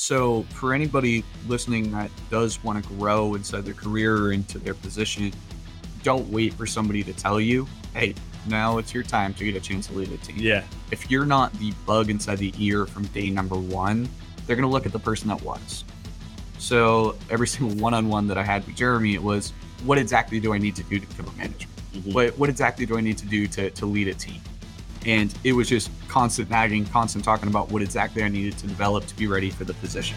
So, for anybody listening that does want to grow inside their career or into their position, don't wait for somebody to tell you, hey, now it's your time to get a chance to lead a team. Yeah. If you're not the bug inside the ear from day number one, they're going to look at the person that was. So, every single one on one that I had with Jeremy, it was, what exactly do I need to do to become a manager? Mhm. What, what exactly do I need to do to, to lead a team? And it was just constant nagging, constant talking about what exactly I needed to develop to be ready for the position.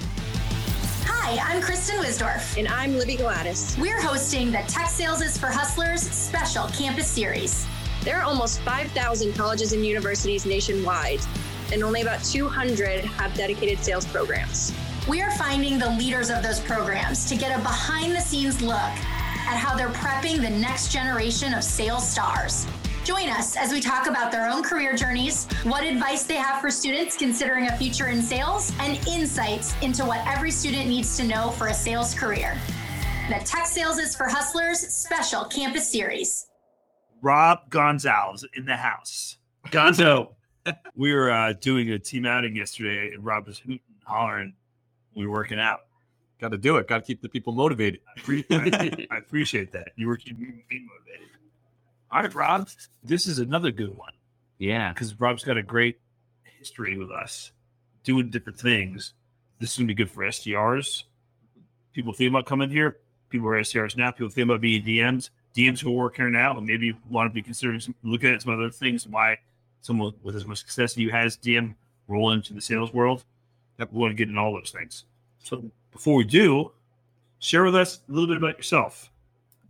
Hi, I'm Kristen Wisdorf. And I'm Libby Gladys. We're hosting the Tech Sales is for Hustlers special campus series. There are almost 5,000 colleges and universities nationwide, and only about 200 have dedicated sales programs. We are finding the leaders of those programs to get a behind the scenes look at how they're prepping the next generation of sales stars. Join us as we talk about their own career journeys, what advice they have for students considering a future in sales, and insights into what every student needs to know for a sales career. The Tech Sales is for Hustlers special campus series. Rob Gonzalez in the house. Gonzo. we were uh, doing a team outing yesterday, and Rob was hooting, and hollering. We were working out. Got to do it. Got to keep the people motivated. I, pre- I, I appreciate that. You were keeping me motivated. All right, Rob. This is another good one Yeah. because Rob's got a great history with us doing different things. This is going to be good for SDRs. People think about coming here. People are SDRs now. People think about being DMs. DMs who work here now and maybe want to be considering some, looking at some other things. Why someone with as much success as you has DM roll into the sales world. Yep. We want to get in all those things. So before we do, share with us a little bit about yourself.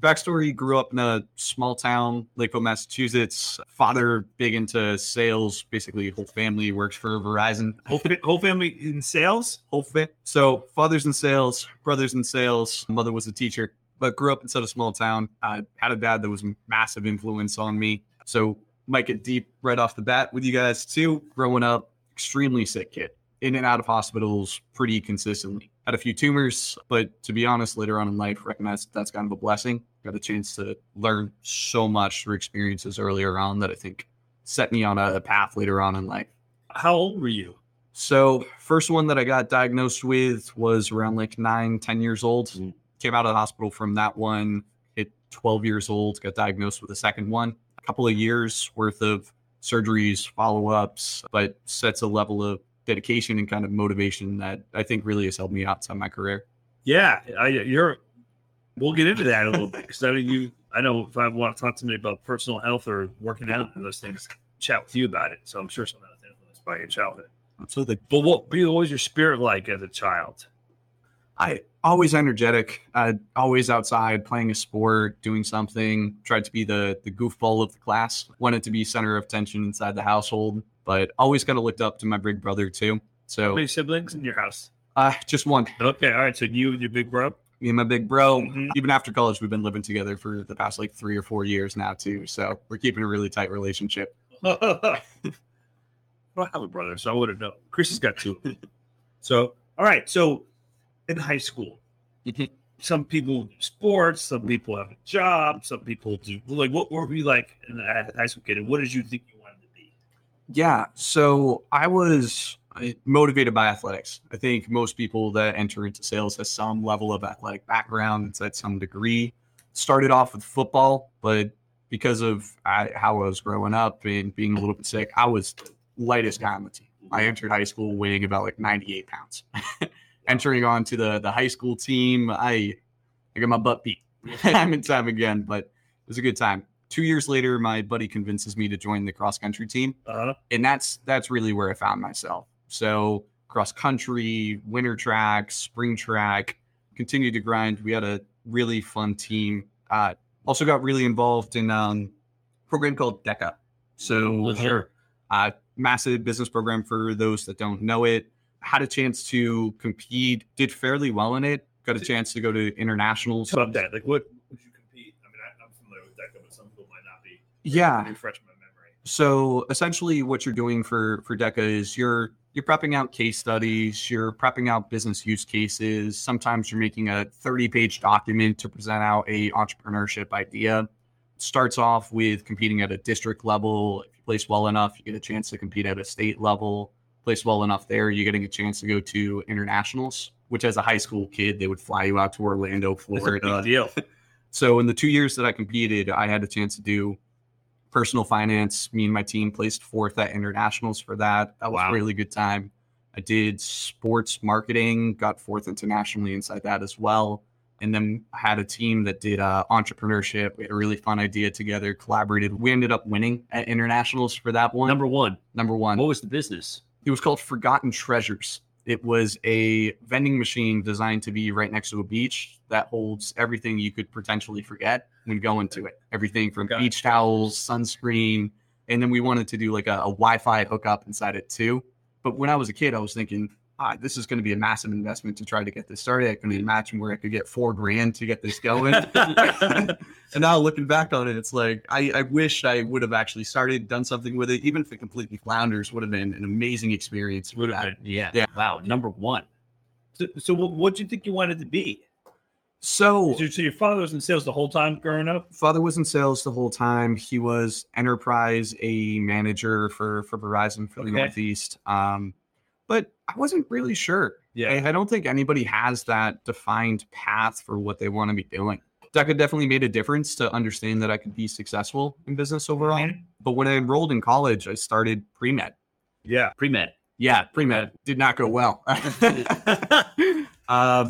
Backstory grew up in a small town, Lakeville, Massachusetts. Father, big into sales. Basically, whole family works for Verizon. Whole, whole family in sales. Whole fa- So, father's in sales, brothers in sales. Mother was a teacher, but grew up in such a small town. I had a dad that was a massive influence on me. So, might get deep right off the bat with you guys too. Growing up, extremely sick kid, in and out of hospitals pretty consistently. Had a few tumors, but to be honest, later on in life, recognized that's kind of a blessing. Got a chance to learn so much through experiences earlier on that I think set me on a path later on in life. How old were you? So first one that I got diagnosed with was around like nine, 10 years old. Mhm. Came out of the hospital from that one, hit 12 years old, got diagnosed with a second one. A couple of years worth of surgeries, follow-ups, but sets a level of dedication and kind of motivation that I think really has helped me outside my career. Yeah, I, you're. We'll get into that a little bit because I mean, you. I know if I want to talk to somebody about personal health or working out and those things, chat with you about it. So I'm sure some of that's influenced by your childhood. Absolutely. But what, what was your spirit like as a child? I always energetic, uh, always outside playing a sport, doing something. Tried to be the the goofball of the class. Wanted to be center of attention inside the household, but always kind of looked up to my big brother too. How So many siblings in your house? uh, just one. Okay, all right. So you and your big bro. Me and my big bro. Mhm. Even after college, we've been living together for the past like three or four years now too. So we're keeping a really tight relationship. I don't have a brother, so I wouldn't know. Chris has got two. so, all right. So, in high school, Mhm. some people do sports, some people have a job, some people do like. What were we like in the high school kid? And what did you think you wanted to be? Yeah. So I was motivated by athletics. I think most people that enter into sales has some level of athletic background. It's at some degree. Started off with football, but because of I, how I was growing up and being a little bit sick, I was the lightest guy on the team. I entered high school weighing about like 98 pounds. Entering onto the, the high school team, I, I got my butt beat time and time again, but it was a good time. Two years later, my buddy convinces me to join the cross country team Uh, and that's that's really where I found myself. So cross country, winter track, spring track, continued to grind. We had a really fun team. Uh, also got really involved in um, a program called DECA. So sure. uh, massive business program for those that don't know it. Had a chance to compete, did fairly well in it. Got a chance to go to internationals. Talk about that. Like, what would you compete? I mean, I, I'm familiar with DECA, but some people might not be. Yeah, Refresh my memory. So essentially, what you're doing for for DECA is you're you're prepping out case studies, you're prepping out business use cases. Sometimes you're making a 30 page document to present out a entrepreneurship idea. starts off with competing at a district level. If you place well enough, you get a chance to compete at a state level. Place well enough there. You're getting a chance to go to internationals, which as a high school kid, they would fly you out to Orlando, Florida. deal. So in the two years that I competed, I had a chance to do personal finance. Me and my team placed fourth at internationals for that. That was Wow. a really good time. I did sports marketing, got fourth internationally inside that as well. And then had a team that did uh, entrepreneurship. We had a really fun idea together, collaborated. We ended up winning at internationals for that one. Number one, Number one. what was the business? It was called Forgotten Treasures. It was a vending machine designed to be right next to a beach that holds everything you could potentially forget when going to it. Everything from it. beach towels, sunscreen, and then we wanted to do like a, a Wi-Fi hookup inside it too. But when I was a kid, I was thinking, ah, this is going to be a massive investment to try to get this started. I can imagine where I could get four grand to get this going. and now looking back on it, it's like I, I wish I would have actually started, done something with it, even if it completely flounders, would have been an amazing experience. Would have been, yeah. Yeah. Wow, number one. So, so what what do you think you wanted to be? So So, your father was in sales the whole time growing up? father was in sales the whole time. He was enterprise a manager for for Verizon for the Northeast. Um, but I wasn't really sure. I, I don't think anybody has that defined path for what they want to be doing. That could definitely made a difference to understand that I could be successful in business overall. But when I enrolled in college, I started pre med. Yeah. Pre med. Yeah, pre med did not go well. um,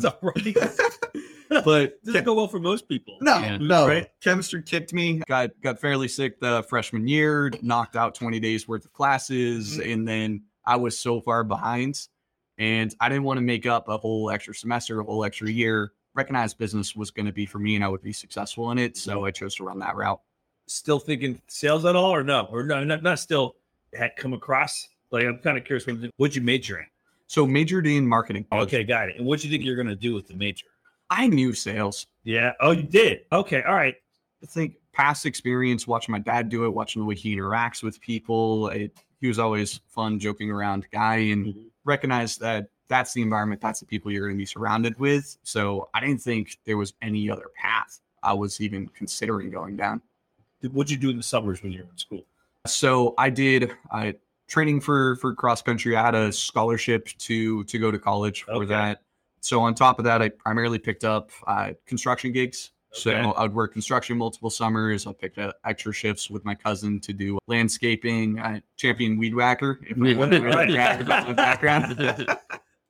but Doesn't go well for most people. No, Yeah. no. Right? Chemistry kicked me. Got got fairly sick the freshman year. Knocked out twenty days worth of classes, and then I was so far behind, and I didn't want to make up a whole extra semester, a whole extra year. Recognized business was going to be for me, and I would be successful in it. So mm-hmm. I chose to run that route. Still thinking sales at all or no? Or no, not, not still had come across? Like, I'm kind of curious. What, you major in? So majored in marketing. Okay, got it. And what do you think you're going to do with the major? I knew sales. Yeah. Oh, you did? Okay. All right. I think past experience watching my dad do it, watching the way he interacts with people. It, he was always fun, joking around guy, and recognize that that's the environment, that's the people you're going to be surrounded with. So I didn't think there was any other path I was even considering going down. What'd you do in the summers when you were in school? So I did uh, training for for cross country. I had a scholarship to to go to college for Okay. that. So on top of that, I primarily picked up uh, construction gigs. So Okay. I'd work construction multiple summers. I picked up extra shifts with my cousin to do landscaping. I champion weed whacker. If I wanted to Right. brag about my background.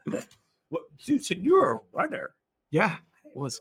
What, dude, so you're a runner. yeah, was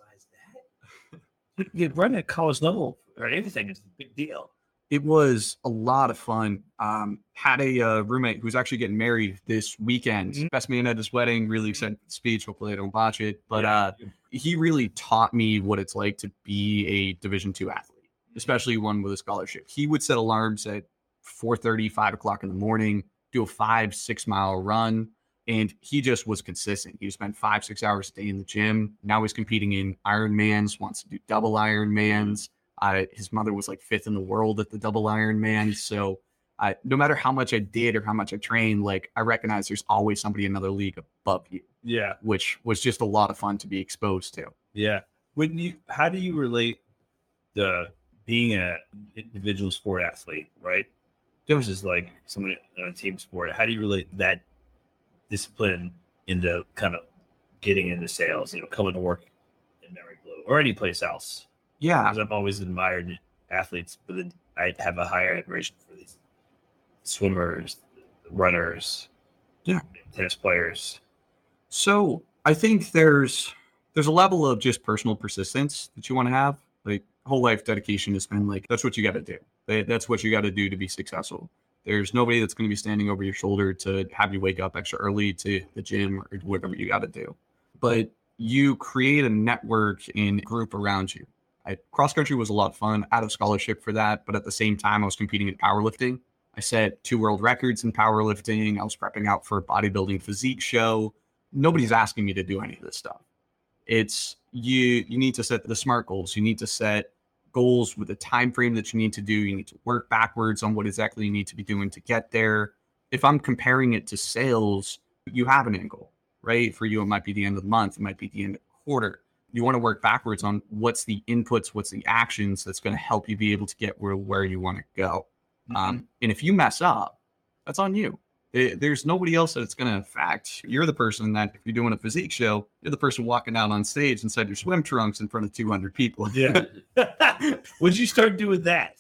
You, you run at college level or anything is a big deal. It was a lot of fun. Um, had a uh, roommate who's actually getting married this weekend. Mhm. Best man at his wedding. Really excited for the speech. Hopefully, I don't botch it. But Yeah. uh, he really taught me what it's like to be a Division two athlete, especially one with a scholarship. He would set alarms at 4:30, 5 o'clock in the morning, do a five, six mile run. And he just was consistent. He spent five, six hours a day in the gym. Now he's competing in Ironmans, wants to do double Ironmans. Uh, his mother was like fifth in the world at the double Ironman. So I, no matter how much I did or how much I trained, like I recognize there's always somebody in another league above you, yeah. which was just a lot of fun to be exposed to. Yeah. When you, how do you relate the being a individual sport athlete, right? Versus like someone on a team sport. How do you relate that discipline into kind of getting into sales? You know, coming to work in Memory Blue or any place else. Yeah. Because I've always admired athletes, but then I have a higher admiration for these swimmers, runners, Yeah. tennis players. So I think there's there's a level of just personal persistence that you want to have. Like whole life dedication has been like that's what you got to do. That's what you got to do to be successful. There's nobody that's going to be standing over your shoulder to have you wake up extra early to the gym or whatever you got to do. But you create a network and group around you. I, cross country was a lot of fun. Out of scholarship for that, but at the same time, I was competing in powerlifting. I set two world records in powerlifting. I was prepping out for a bodybuilding physique show. Nobody's asking me to do any of this stuff. It's you. You need to set the smart goals. You need to set goals with a time frame that you need to do. You need to work backwards on what exactly you need to be doing to get there. If I'm comparing it to sales, you have an end goal, right? For you, it might be the end of the month. It might be the end of the quarter you want to work backwards on what's the inputs, what's the actions that's going to help you be able to get where, where you want to go. Um, and if you mess up, that's on you. It, there's nobody else that it's going to affect. You're the person that, if you're doing a physique show, you're the person walking out on stage inside your swim trunks in front of 200 people. Yeah. did you start doing that?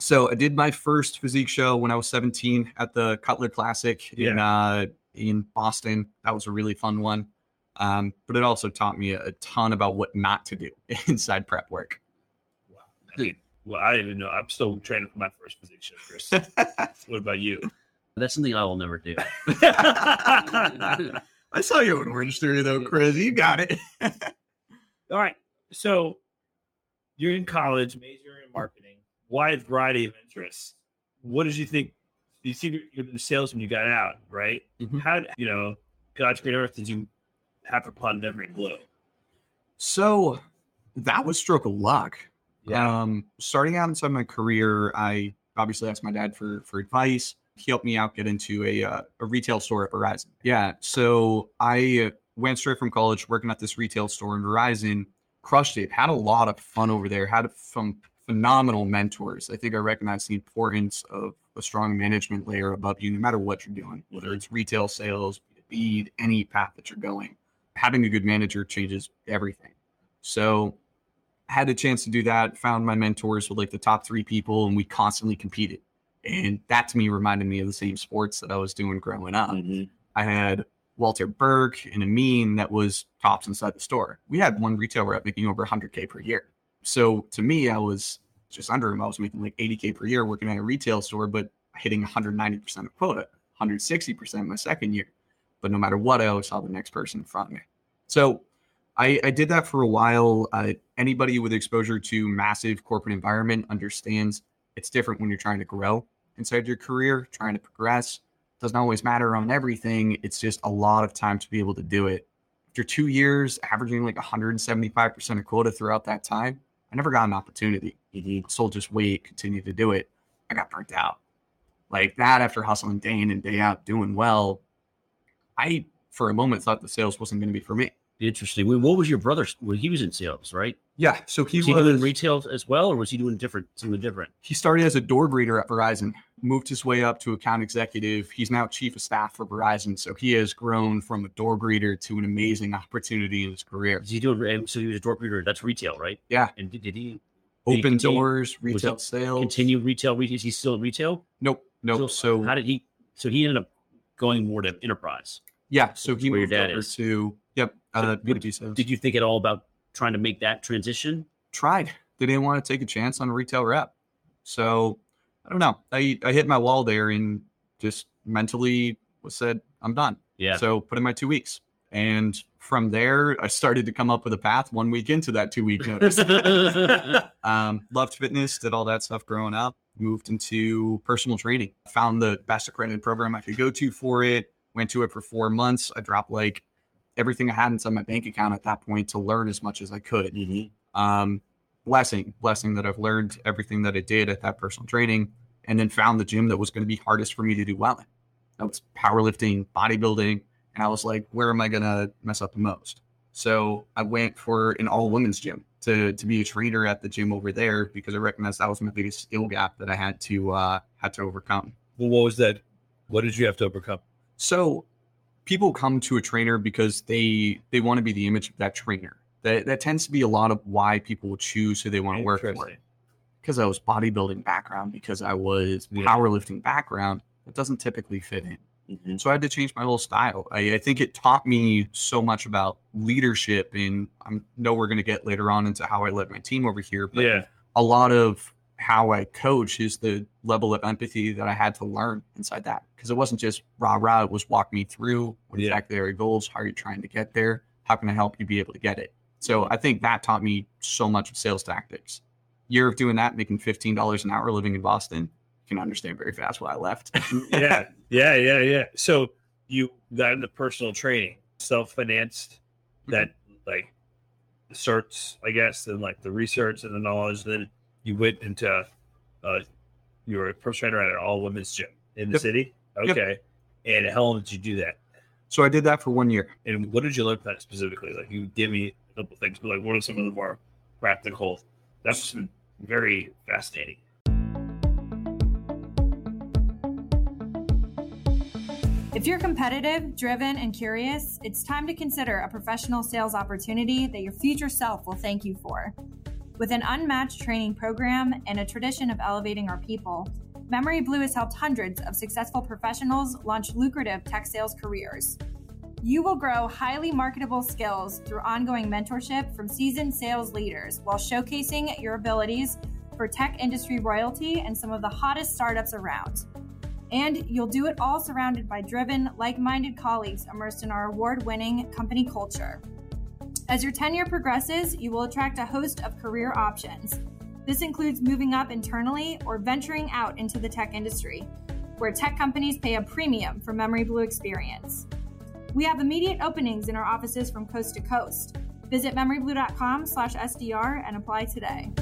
So I did my first physique show when I was 17 at the Cutler Classic in uh, in Boston. That was a really fun one. Um, but it also taught me a, a ton about what not to do inside prep work. Wow. I mean, well, I didn't even know. I'm still training for my first position, Chris. what about you? That's something I will never do. I saw you in Orangetheory though, Chris. You got it. All right. So you're in college, major in marketing, wide variety of interests. What did you think? You see, you're the salesman you got out, right? Mhm. How you know God's great earth did you happen upon Memory Blue? So that was stroke of luck. Yeah. Um, starting out inside my career, I obviously asked my dad for for advice. He helped me out get into a uh, a retail store at Verizon. Yeah, so I went straight from college working at this retail store in Verizon. Crushed it. Had a lot of fun over there. Had some phenomenal mentors. I think I recognize the importance of a strong management layer above you, no matter what you're doing, whether it's retail sales, B2B, any path that you're going. Having a good manager changes everything. So had a chance to do that, found my mentors with like the top three people, and we constantly competed. And that to me reminded me of the same sports that I was doing growing up. Mm-hmm. I had Walter Burke and Amin that was tops inside the store. We had one retail rep making over 100K per year. So to me, I was just under him. I was making like 80K per year working at a retail store, but hitting 190% of quota, 160% my second year. But no matter what, I always saw the next person in front of me. So I, I did that for a while. Uh, anybody with exposure to massive corporate environment understands it's different when you're trying to grow inside your career, trying to progress. Doesn't always matter on everything. It's just a lot of time to be able to do it. After two years, averaging like 175% of quota throughout that time, I never got an opportunity. So I'll just wait, continue to do it. I got burnt out. Like that after hustling day in and day out, doing well. I, for a moment, thought the sales wasn't going to be for me. Interesting. What was your brother? Well, he was in sales, right? Yeah. So he Was he was doing retail as well, or was he doing different something different? He started as a door greeter at Verizon, moved his way up to account executive. He's now chief of staff for Verizon. So he has grown from a door greeter to an amazing opportunity in his career. Is he doing? So he was a door greeter. That's retail, right? Yeah. And did, did he Did he Open continue- doors, retail sales. continue retail? Retail? Is he still in retail? Nope. Nope. So, how did he? So he ended up going more to enterprise. Yeah. So he moved over is. to, yep, uh, What- B2B sales. Did you think at all about trying to make that transition? tried. They didn't want to take a chance on a retail rep. So I don't know. I, I hit my wall there and just mentally was said, I'm done. Yeah. So put in my two weeks. And from there, I started to come up with a path one week into that two week notice. um, loved fitness, did all that stuff growing up, moved into personal training, found the best accredited program I could go to for it, went to it for four months. I dropped like everything I had inside my bank account at that point to learn as much as I could Mhm. um, blessing, blessing that I've learned everything that I did at that personal training, and then found the gym that was going to be hardest for me to do well in. That was powerlifting, bodybuilding, and I was like, where am I going to mess up the most? So I went for an all women's gym to to be a trainer at the gym over there because I recognized that was my biggest skill gap that I had to uh, had to overcome. Well, what was that? What did you have to overcome? So people come to a trainer because they they want to be the image of that trainer. That that tends to be a lot of why people will choose who they want to work for. Because I was bodybuilding background, because I was Yeah. powerlifting background, it doesn't typically fit in. Mhm. So I had to change my whole style. I, I think it taught me so much about leadership, and I know we're going to get later on into how I led my team over here. But Yeah. a lot of how I coach is the level of empathy that I had to learn inside that. Because it wasn't just rah rah, it was walk me through what Yeah. exactly are your goals, how are you trying to get there, how can I help you be able to get it. So I think that taught me so much of sales tactics. Year of doing that, making fifteen dollars an hour living in Boston, you can understand very fast why I left. yeah, yeah, yeah, yeah. So you got into personal training, self financed, mm-hmm. that like certs, I guess, and like the research and the knowledge. Then you went into, uh, you were a personal trainer at an all women's gym in the Yep. city. Yep. Okay. And how long did you do that? so I did that for one year. And what did you learn from that specifically? Like you give me a couple things, but like what are some of the more practical? That's very fascinating. If you're competitive, driven, and curious, it's time to consider a professional sales opportunity that your future self will thank you for. With an unmatched training program and a tradition of elevating our people, Memory Blue has helped hundreds of successful professionals launch lucrative tech sales careers. You will grow highly marketable skills through ongoing mentorship from seasoned sales leaders while showcasing your abilities for tech industry royalty and some of the hottest startups around. And you'll do it all surrounded by driven, like minded colleagues immersed in our award winning company culture. As your tenure progresses, you will attract a host of career options. This includes moving up internally or venturing out into the tech industry, where tech companies pay a premium for Memory Blue experience. We have immediate openings in our offices from coast to coast. Visit memoryblue.com slash SDR and apply today.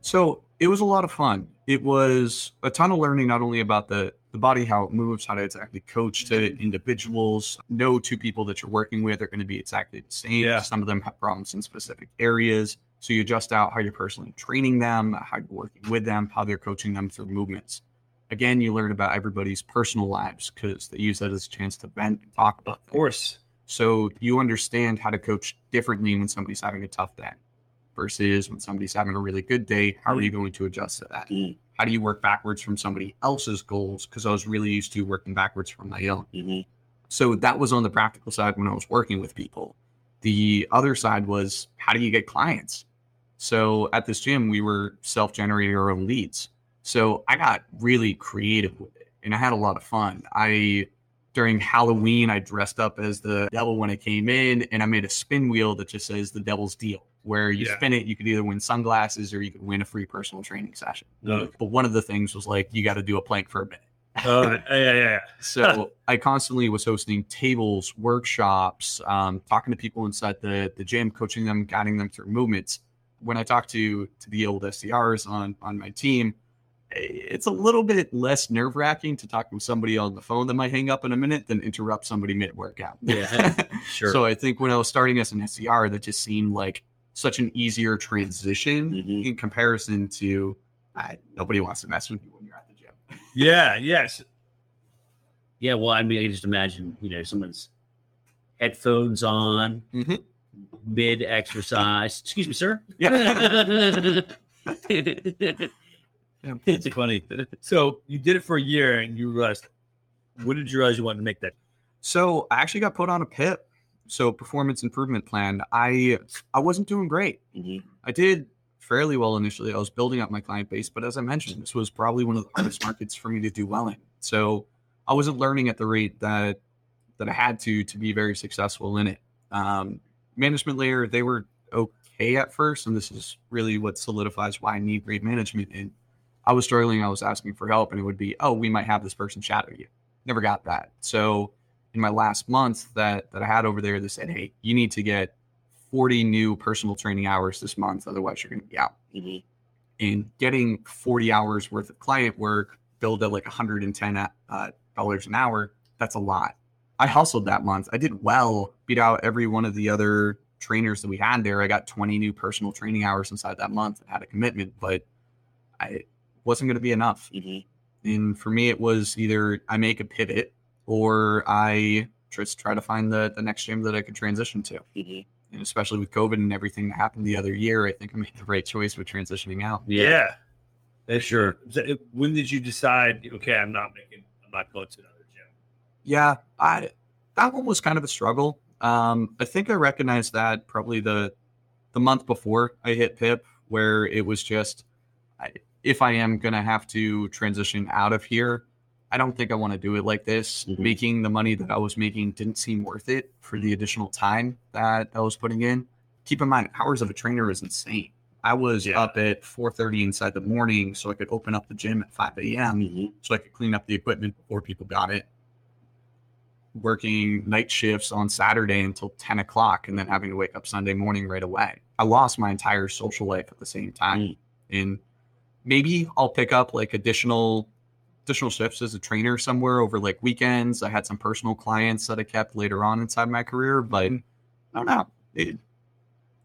So it was a lot of fun. It was a ton of learning, not only about the, the body, how it moves, how to exactly coach to individuals, know two people that you're working with are going to be exactly the same. Yeah. Some of them have problems in specific areas. So you adjust out how you're personally training them, how you're working with them, how they're coaching them through movements. Again, you learn about everybody's personal lives because they use that as a chance to vent and talk about Of course. so you understand how to coach differently when somebody's having a tough day versus when somebody's having a really good day. How are you going to adjust to that? Mm. How do you work backwards from somebody else's goals? Because I was really used to working backwards from my own. hmm So that was on the practical side when I was working with people. The other side was how do you get clients? So at this gym, we were self generating our own leads. So I got really creative with it and I had a lot of fun. I, during Halloween, I dressed up as the devil when I came in and I made a spin wheel that just says the devil's deal, where you Yeah. spin it, you could either win sunglasses or you could win a free personal training session. No. But one of the things was like, you got to do a plank for a minute. Oh, yeah, yeah, yeah. So I constantly was hosting tables, workshops, um, talking to people inside the the gym, coaching them, guiding them through movements. When I talk to to the old SDRs on on my team, it's a little bit less nerve wracking to talk with somebody on the phone that might hang up in a minute than interrupt somebody mid workout. Yeah, sure. So I think when I was starting as an SDR, that just seemed like such an easier transition Mhm. in comparison to I, nobody wants to mess with you when you're at the gym. Yeah, yes. Yeah, well, I mean, I can just imagine, you know, someone's headphones on, Mhm. mid exercise. Excuse me, sir. Yeah. It's funny. So you did it for a year and you realized, when did you realize you wanted to make that? So I actually got put on a PIP, so performance improvement plan. I I wasn't doing great. Mhm. I did fairly well initially. I was building up my client base, but as I mentioned, this was probably one of the hardest markets for me to do well in. So I wasn't learning at the rate that that I had to to be very successful in it. Um, management layer, they were okay at first, and this is really what solidifies why I need great management. And I was struggling. I was asking for help, and it would be, oh, we might have this person shadow you. Never got that. So in my last month that that I had over there, they said, hey, you need to get 40 new personal training hours this month, otherwise you're going to be out. Mhm. And getting 40 hours worth of client work billed at like 110 uh, dollars an hour, that's a lot. I hustled that month. I did well, beat out every one of the other trainers that we had there. I got 20 new personal training hours inside that month and had a commitment, but I it wasn't going to be enough. Mhm. And for me, it was either I make a pivot or I just try to find the, the next gym that I could transition to. Mhm. And especially with COVID and everything that happened the other year, I think I made the right choice with transitioning out. Yeah, That's sure. When did you decide, okay, I'm not making, I'm not going to another gym? Yeah, I that one was kind of a struggle. Um, I think I recognized that probably the the month before I hit PIP, where it was just I, if I am gonna have to transition out of here, I don't think I want to do it like this. Mhm. Making the money that I was making didn't seem worth it for the additional time that I was putting in. Keep in mind, hours of a trainer is insane. I was Yeah. up at 4:30 inside the morning, so I could open up the gym at 5 a.m Mhm. so I could clean up the equipment before people got it. Working night shifts on Saturday until 10 o'clock and then having to wake up Sunday morning right away. I lost my entire social life at the same time. Mm. And maybe I'll pick up like additional additional shifts as a trainer somewhere over like weekends. I had some personal clients that I kept later on inside my career, but I don't know. It,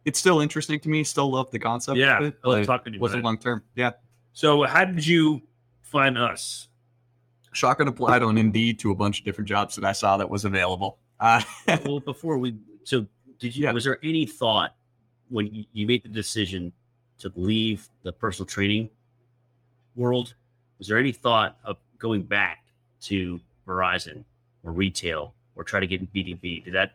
it's still interesting to me. Still love the concept Yeah, of it, I love talking to you wasn't it. long term. Yeah. So how did you find us? Shotgun applied on Indeed to a bunch of different jobs that I saw that was available. Uh, well, before we, so did you? Yeah. Was there any thought when you, you made the decision to leave the personal training world? Was there any thought of going back to Verizon or retail or try to get in B two B? Did that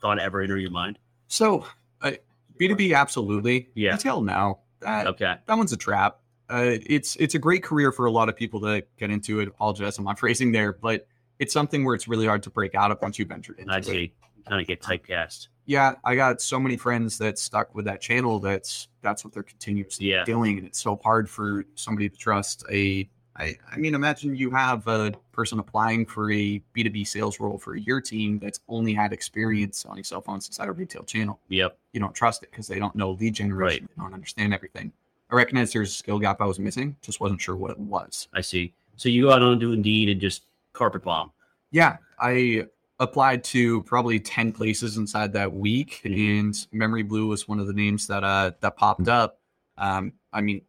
thought ever enter your mind? so uh, B2B, absolutely. Yeah. Retail, no. That, Okay. that one's a trap. Uh, it's it's a great career for a lot of people that get into it. Apologize, I'm not phrasing there, but it's something where it's really hard to break out of once you've entered into I it. see. Kind of get typecast. Yeah, I got so many friends that stuck with that channel. That's that's what they're continuously Yeah. doing, and it's so hard for somebody to trust a. I, I mean, imagine you have a person applying for a B two B sales role for your team that's only had experience selling cell phones inside a retail channel. Yep. You don't trust it because they don't know lead generation. They don't understand everything. I recognize there's a skill gap I was missing. Just wasn't sure what it was. I see. So you go out onto Indeed and just carpet bomb. Yeah, I applied to probably 10 places inside that week and Memory Blue was one of the names that uh that popped up. Um I mean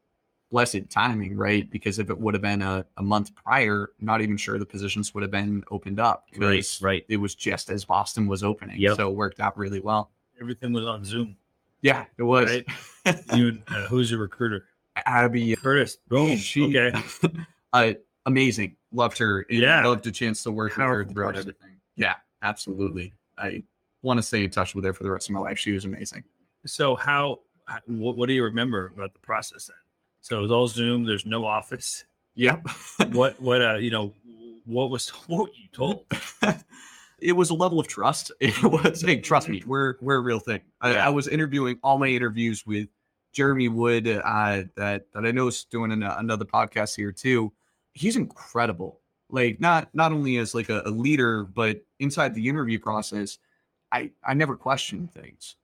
blessed timing, right? Because if it would have been a, a month prior, not even sure the positions would have been opened up Right. Right. it was just as Boston was opening. Yep. So it worked out really well. Everything was on Zoom. Yeah, it was. Right. You, uh, who's your recruiter? Abby Curtis. Boom. She, okay. uh, amazing. Loved her. and Yeah. Loved the chance to work with her throughout person. everything. Yeah, absolutely. I want to stay in touch with her for the rest of my life. She was amazing. So how? how- What, what do you remember about the process then? So it was all Zoom. There's no office. Yep. What? What? Uh, you know, what was what you told? it was a level of trust. It was, hey, trust me, we're we're a real thing. I, Yeah. I was interviewing all my interviews with Jeremy Wood, uh, that that I know is doing an, another podcast here too. He's incredible. Like not not only as like a, a leader, but inside the interview process, I I never questioned things.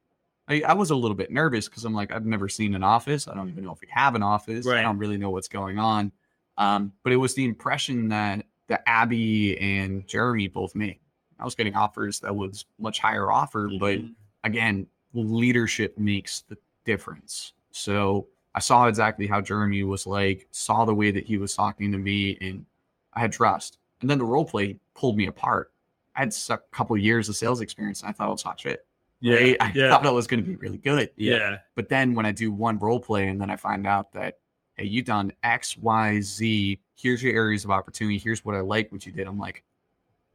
I, I was a little bit nervous because I'm like I've never seen an office. I don't even know if we have an office. I don't really know what's going on. Um, but it was the impression that that Abby and Jeremy both made. I was getting offers that was much higher offer, but Mhm. again, leadership makes the difference. So I saw exactly how Jeremy was like, saw the way that he was talking to me, and I had trust. And then the role play pulled me apart. I had a couple years of sales experience, and I thought it was hot shit. Yeah. right? I yeah. thought it was going to be really good. yeah. But then when I do one role play and then I find out that, hey, you've done X, Y, Z, here's your areas of opportunity, here's what I like what you did. I'm like,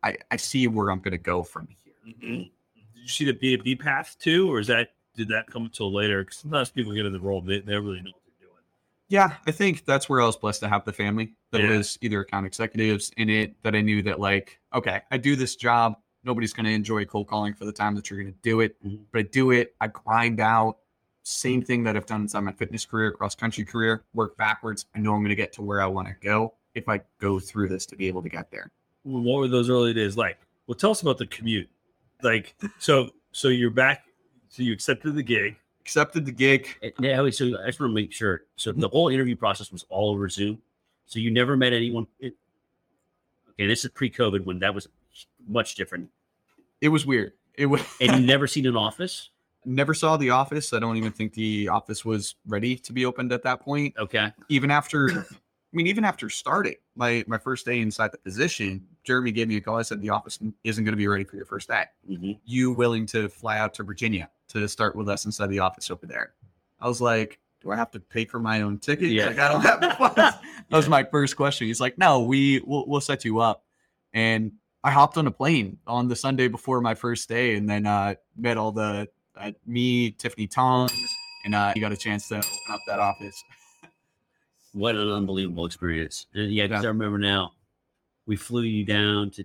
I, I see where I'm going to go from here. Mhm. Did you see the B B path too, or is that did that come until later? Because sometimes people get in the role, they, they really know what they're doing. Yeah, I think that's where I was blessed to have the family that Yeah. was either account executives in it that I knew that like, okay, I do this job. Nobody's going to enjoy cold calling for the time that you're going to do it, Mhm. but I do it. I grind out. Same thing that I've done inside my fitness career, cross country career, work backwards. I know I'm going to get to where I want to go if I go through this to be able to get there. What were those early days like? Well, tell us about the commute. Like, so so you're back. So you accepted the gig. Accepted the gig. And- Yeah, wait, so I just want to make sure. So the whole interview process was all over Zoom. So you never met anyone. It, okay, this is pre-COVID when that was much different, It was weird. It was. and you never seen an office. never saw the office. I don't even think the office was ready to be opened at that point. Okay, even after I mean, even after starting my my first day inside the position, Jeremy gave me a call. I said the office isn't going to be ready for your first day. hmm You willing to fly out to Virginia to start with us inside the office over there? I was like, do I have to pay for my own ticket? Yeah. Like, I don't have the funds. that was my first question. He's like, no, we we'll, we'll set you up. And I hopped on a plane on the Sunday before my first day, and then uh, met all the uh, me, Tiffany Tongs, and uh, he got a chance to open up that office. what an unbelievable experience. Uh, Yeah, because Yeah. I remember now, we flew you down to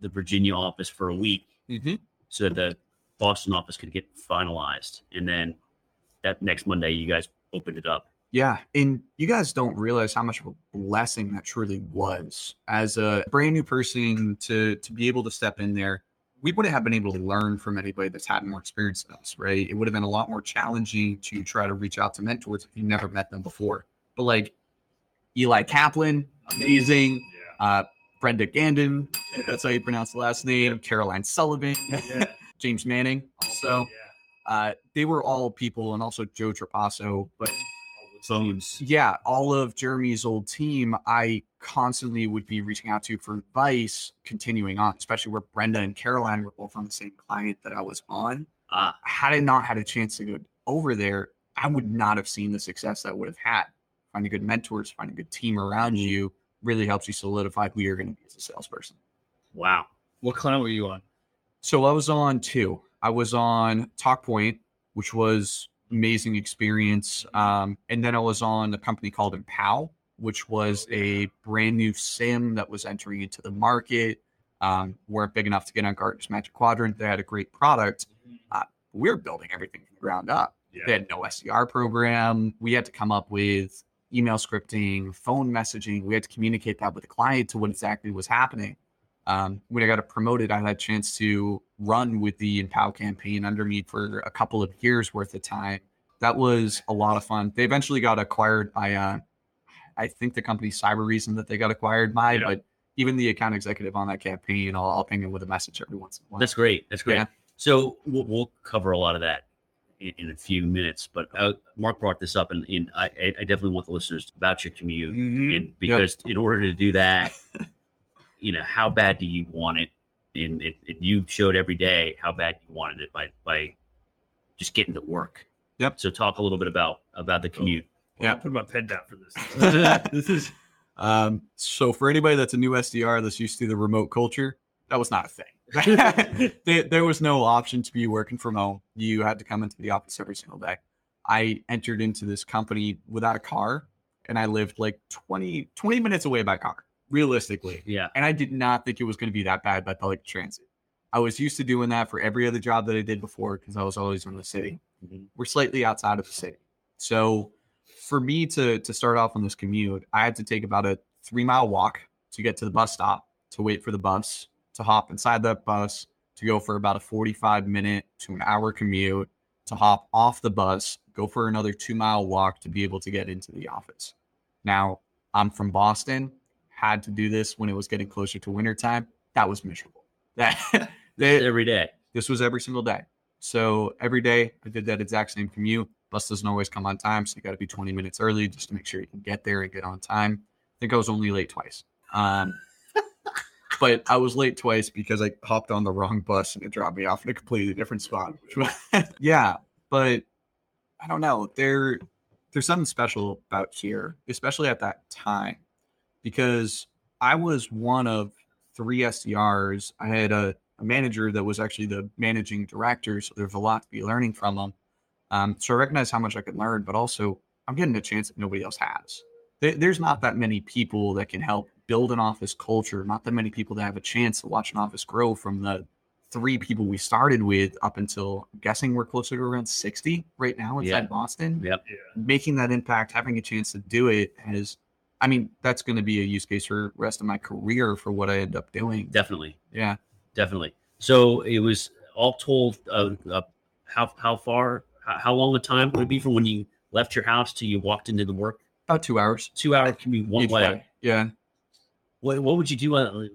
the Virginia office for a week Mm-hmm. so that the Boston office could get finalized, and then that next Monday, you guys opened it up. Yeah, and you guys don't realize how much of a blessing that truly was. As a brand new person to to be able to step in there, we wouldn't have been able to learn from anybody that's had more experience than us, right? It would have been a lot more challenging to try to reach out to mentors if you never met them before. But like Eli Kaplan, amazing. Uh, Brenda Gandon, that's how you pronounce the last name. Caroline Sullivan, Yeah. James Manning, also. Uh, they were all people, and also Joe Trapasso, but phones. yeah, all of Jeremy's old team, I constantly would be reaching out to for advice, continuing on, especially where Brenda and Caroline were both on the same client that I was on. Ah, Had I not had a chance to go over there, I would not have seen the success that I would have had. Finding good mentors, finding a good team around you really helps you solidify who you're going to be as a salesperson. wow. What client were you on? So I was on two. I was on TalkPoint, which was amazing experience, um, and then I was on a company called Empow, which was a brand new SIEM that was entering into the market. Um, weren't big enough to get on Gartner's Magic Quadrant. They had a great product. Uh, We're building everything from the ground up. They had no SDR program. We had to come up with email scripting, phone messaging. We had to communicate that with the client to what exactly was happening. Um, when I got promoted, I had a chance to run with the Empow campaign under me for a couple of years worth of time. That was a lot of fun. They eventually got acquired by, uh, I think the company Cybereason that they got acquired by, Yeah. but even the account executive on that campaign, I'll, I'll ping him with a message every once in a while. That's great. That's great. Yeah. So we'll, we'll cover a lot of that in, in a few minutes. But uh, Mark brought this up, and, and I, I definitely want the listeners to vouch your commute. Mhm. And because in order to do that, you know, how bad do you want it? And it, it, you showed every day how bad you wanted it by by just getting to work. Yep. So talk a little bit about about the commute. Yeah. I'll put my pen down for this. this is um, so for anybody that's a new SDR that's used to the remote culture, that was not a thing. there, there was no option to be working from home. You had to come into the office every single day. I entered into this company without a car and I lived like 20, 20 minutes away by car, realistically. Yeah. And I did not think it was going to be that bad by public transit. I was used to doing that for every other job that I did before because I was always in the city Mhm. we're slightly outside of the city. So for me to to start off on this commute, I had to take about a three mile walk to get to the bus stop, to wait for the bus, to hop inside that bus, to go for about a 45 minute to an hour commute, to hop off the bus, go for another two mile walk to be able to get into the office. Now, I'm from Boston, had to do this when it was getting closer to wintertime. That was miserable. That, that Every day. this was every single day. So every day I did that exact same commute. Bus doesn't always come on time, so you got to be 20 minutes early just to make sure you can get there and get on time. I think I was only late twice. Um, but I was late twice because I hopped on the wrong bus and it dropped me off in a completely different spot. Yeah, but I don't know. There, there's something special about here, especially at that time, because I was one of three SDRs. I had a, a manager that was actually the managing director, so there's a lot to be learning from them. Um, so I recognize how much I could learn, but also I'm getting a chance that nobody else has. There, there's not that many people that can help build an office culture. Not that many people that have a chance to watch an office grow from the three people we started with up until I'm guessing we're closer to around 60 right now inside Yeah. Boston Yep. Yeah. making that impact, having a chance to do it has, I mean, that's going to be a use case for the rest of my career for what I end up doing. Definitely. Yeah. Definitely. So it was all told. Uh, uh, how how far? How, how long a time would it be from when you left your house till you walked into the work? About two hours. Two hour commute one each way. Yeah. What what would you do on,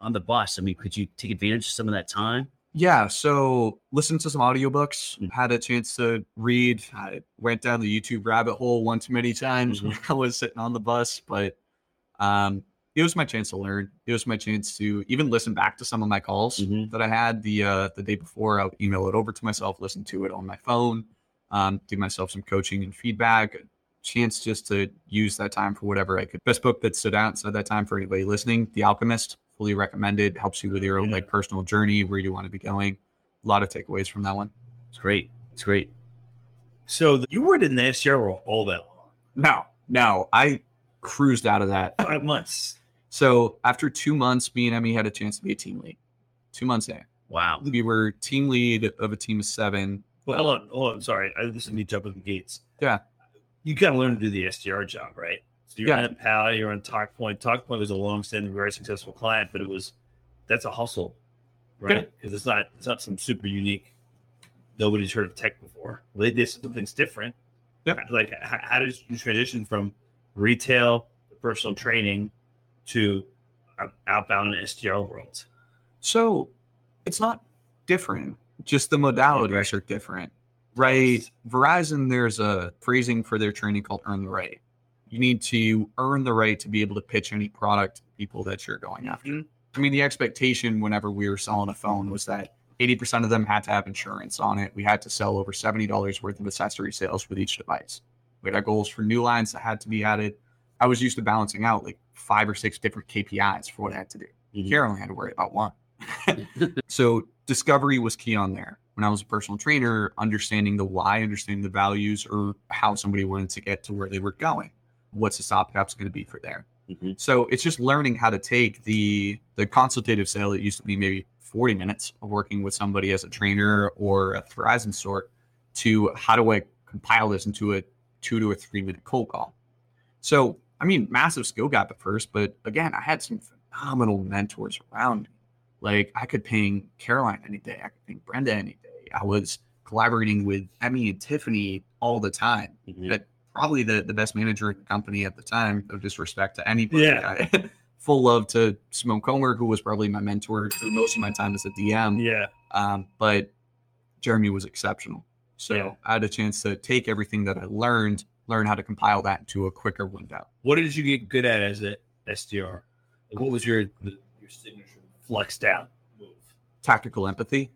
on the bus? I mean, could you take advantage of some of that time? Yeah. So listened to some audiobooks, Mm. had a chance to read. I went down the YouTube rabbit hole one too many times when I was sitting on the bus, but um, it was my chance to learn. It was my chance to even listen back to some of my calls Mhm. that I had the uh, the day before. I would email it over to myself, listen to it on my phone, um, give myself some coaching and feedback. A chance just to use that time for whatever I could. Best book that stood out inside that time for anybody listening, The Alchemist. Fully recommended. Helps you with your own Yeah. like personal journey where you want to be going. A lot of takeaways from that one. It's great. It's great. So th- you weren't in the SDR role all that long. No, no, I cruised out of that. Five months. So after two months, me and Emmy had a chance to be a team lead. Two months in, Wow. we were team lead of a team of seven. Well, hold on. Hold on. Sorry. I, this is me jumping the gates. Yeah. You got to learn to do the SDR job, right? So you're Yeah. on Empow, you're on TalkPoint. TalkPoint was a long-standing, very successful client, but it was that's a hustle, right? Because it's not it's not some super unique. Nobody's heard of tech before. They did something's different. Yep. Like, how, how did you transition from retail to personal training to out- outbound and SDR worlds? So it's not different, just the modalities are different. right? Verizon, there's a phrasing for their training called earn the right. You need to earn the right to be able to pitch any product to people that you're going after. Mhm. I mean, the expectation whenever we were selling a phone was that 80% of them had to have insurance on it. We had to sell over $70 worth of accessory sales with each device. We had our goals for new lines that had to be added. I was used to balancing out like five or six different KPIs for what I had to do. Mhm. Here, I only had to worry about one. so discovery was key on there. When I was a personal trainer, understanding the why, understanding the values, or how somebody wanted to get to where they were going. What's the stop gaps going to be for there? Mhm. So it's just learning how to take the the consultative sale that used to be maybe 40 minutes of working with somebody as a trainer or a Verizon sort to how do I compile this into a two to a three minute cold call. So I mean, massive skill gap at first, but again, I had some phenomenal mentors around me. Like I could ping Caroline any day, I could ping Brenda any day. I was collaborating with Emmy and Tiffany all the time Mhm. that probably the, the best manager in the company at the time, no disrespect to anybody. Yeah. I- full love to Simone Comer, who was probably my mentor through most of my time as a DM. Yeah. Um, but Jeremy was exceptional. So Yeah. I had a chance to take everything that I learned, learn how to compile that into a quicker window. What did you get good at as a SDR? Like, what was your your signature flexed out move? Tactical empathy,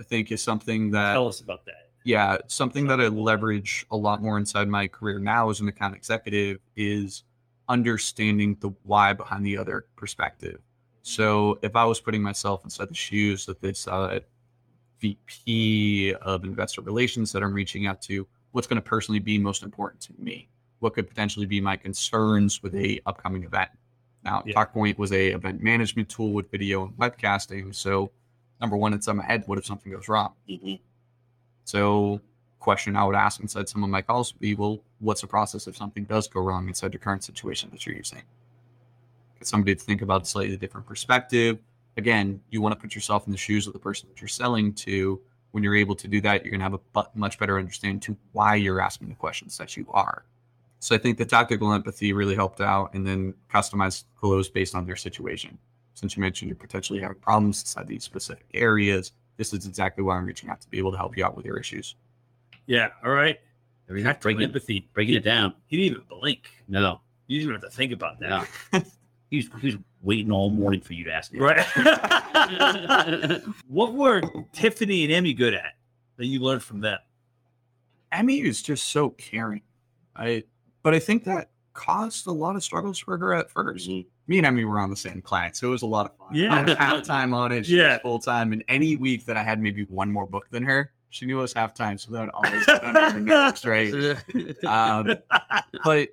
I think, is something that Tell us about that. Yeah, something that I leverage a lot more inside my career now as an account executive is understanding the why behind the other perspective. So if I was putting myself inside the shoes of this uh, VP of investor relations that I'm reaching out to, what's going to personally be most important to me? What could potentially be my concerns with a upcoming event? Now, Yeah. TalkPoint was a event management tool with video and webcasting. So number one, it's on my head. What if something goes wrong? Mhm. So, question I would ask inside some of my calls would be, well, what's the process if something does go wrong inside the current situation that you're using? Get somebody to think about a slightly different perspective. Again, you want to put yourself in the shoes of the person that you're selling to. When you're able to do that, you're going to have a much better understanding to why you're asking the questions that you are. So I think the tactical empathy really helped out, and then customized close based on their situation. Since you mentioned you're potentially having problems inside these specific areas, this is exactly why I'm reaching out to be able to help you out with your issues. Yeah. All right. Everything- Tactical breaking, it, empathy. breaking it down. He didn't even blink. No, You didn't even have to think about that. no. he's, he's waiting all morning for you to ask. me. Right. what were Tiffany and Emmy good at that you learned from them? Emmy is just so caring. I but I think that caused a lot of struggles for her at 1st Mhm. Me and Emmy were on the same client, so it was a lot of fun. Yeah. I was half time on it. She Yeah. was full time. And any week that I had maybe one more book than her, she knew it was half time, so that would always get under her right? Um, but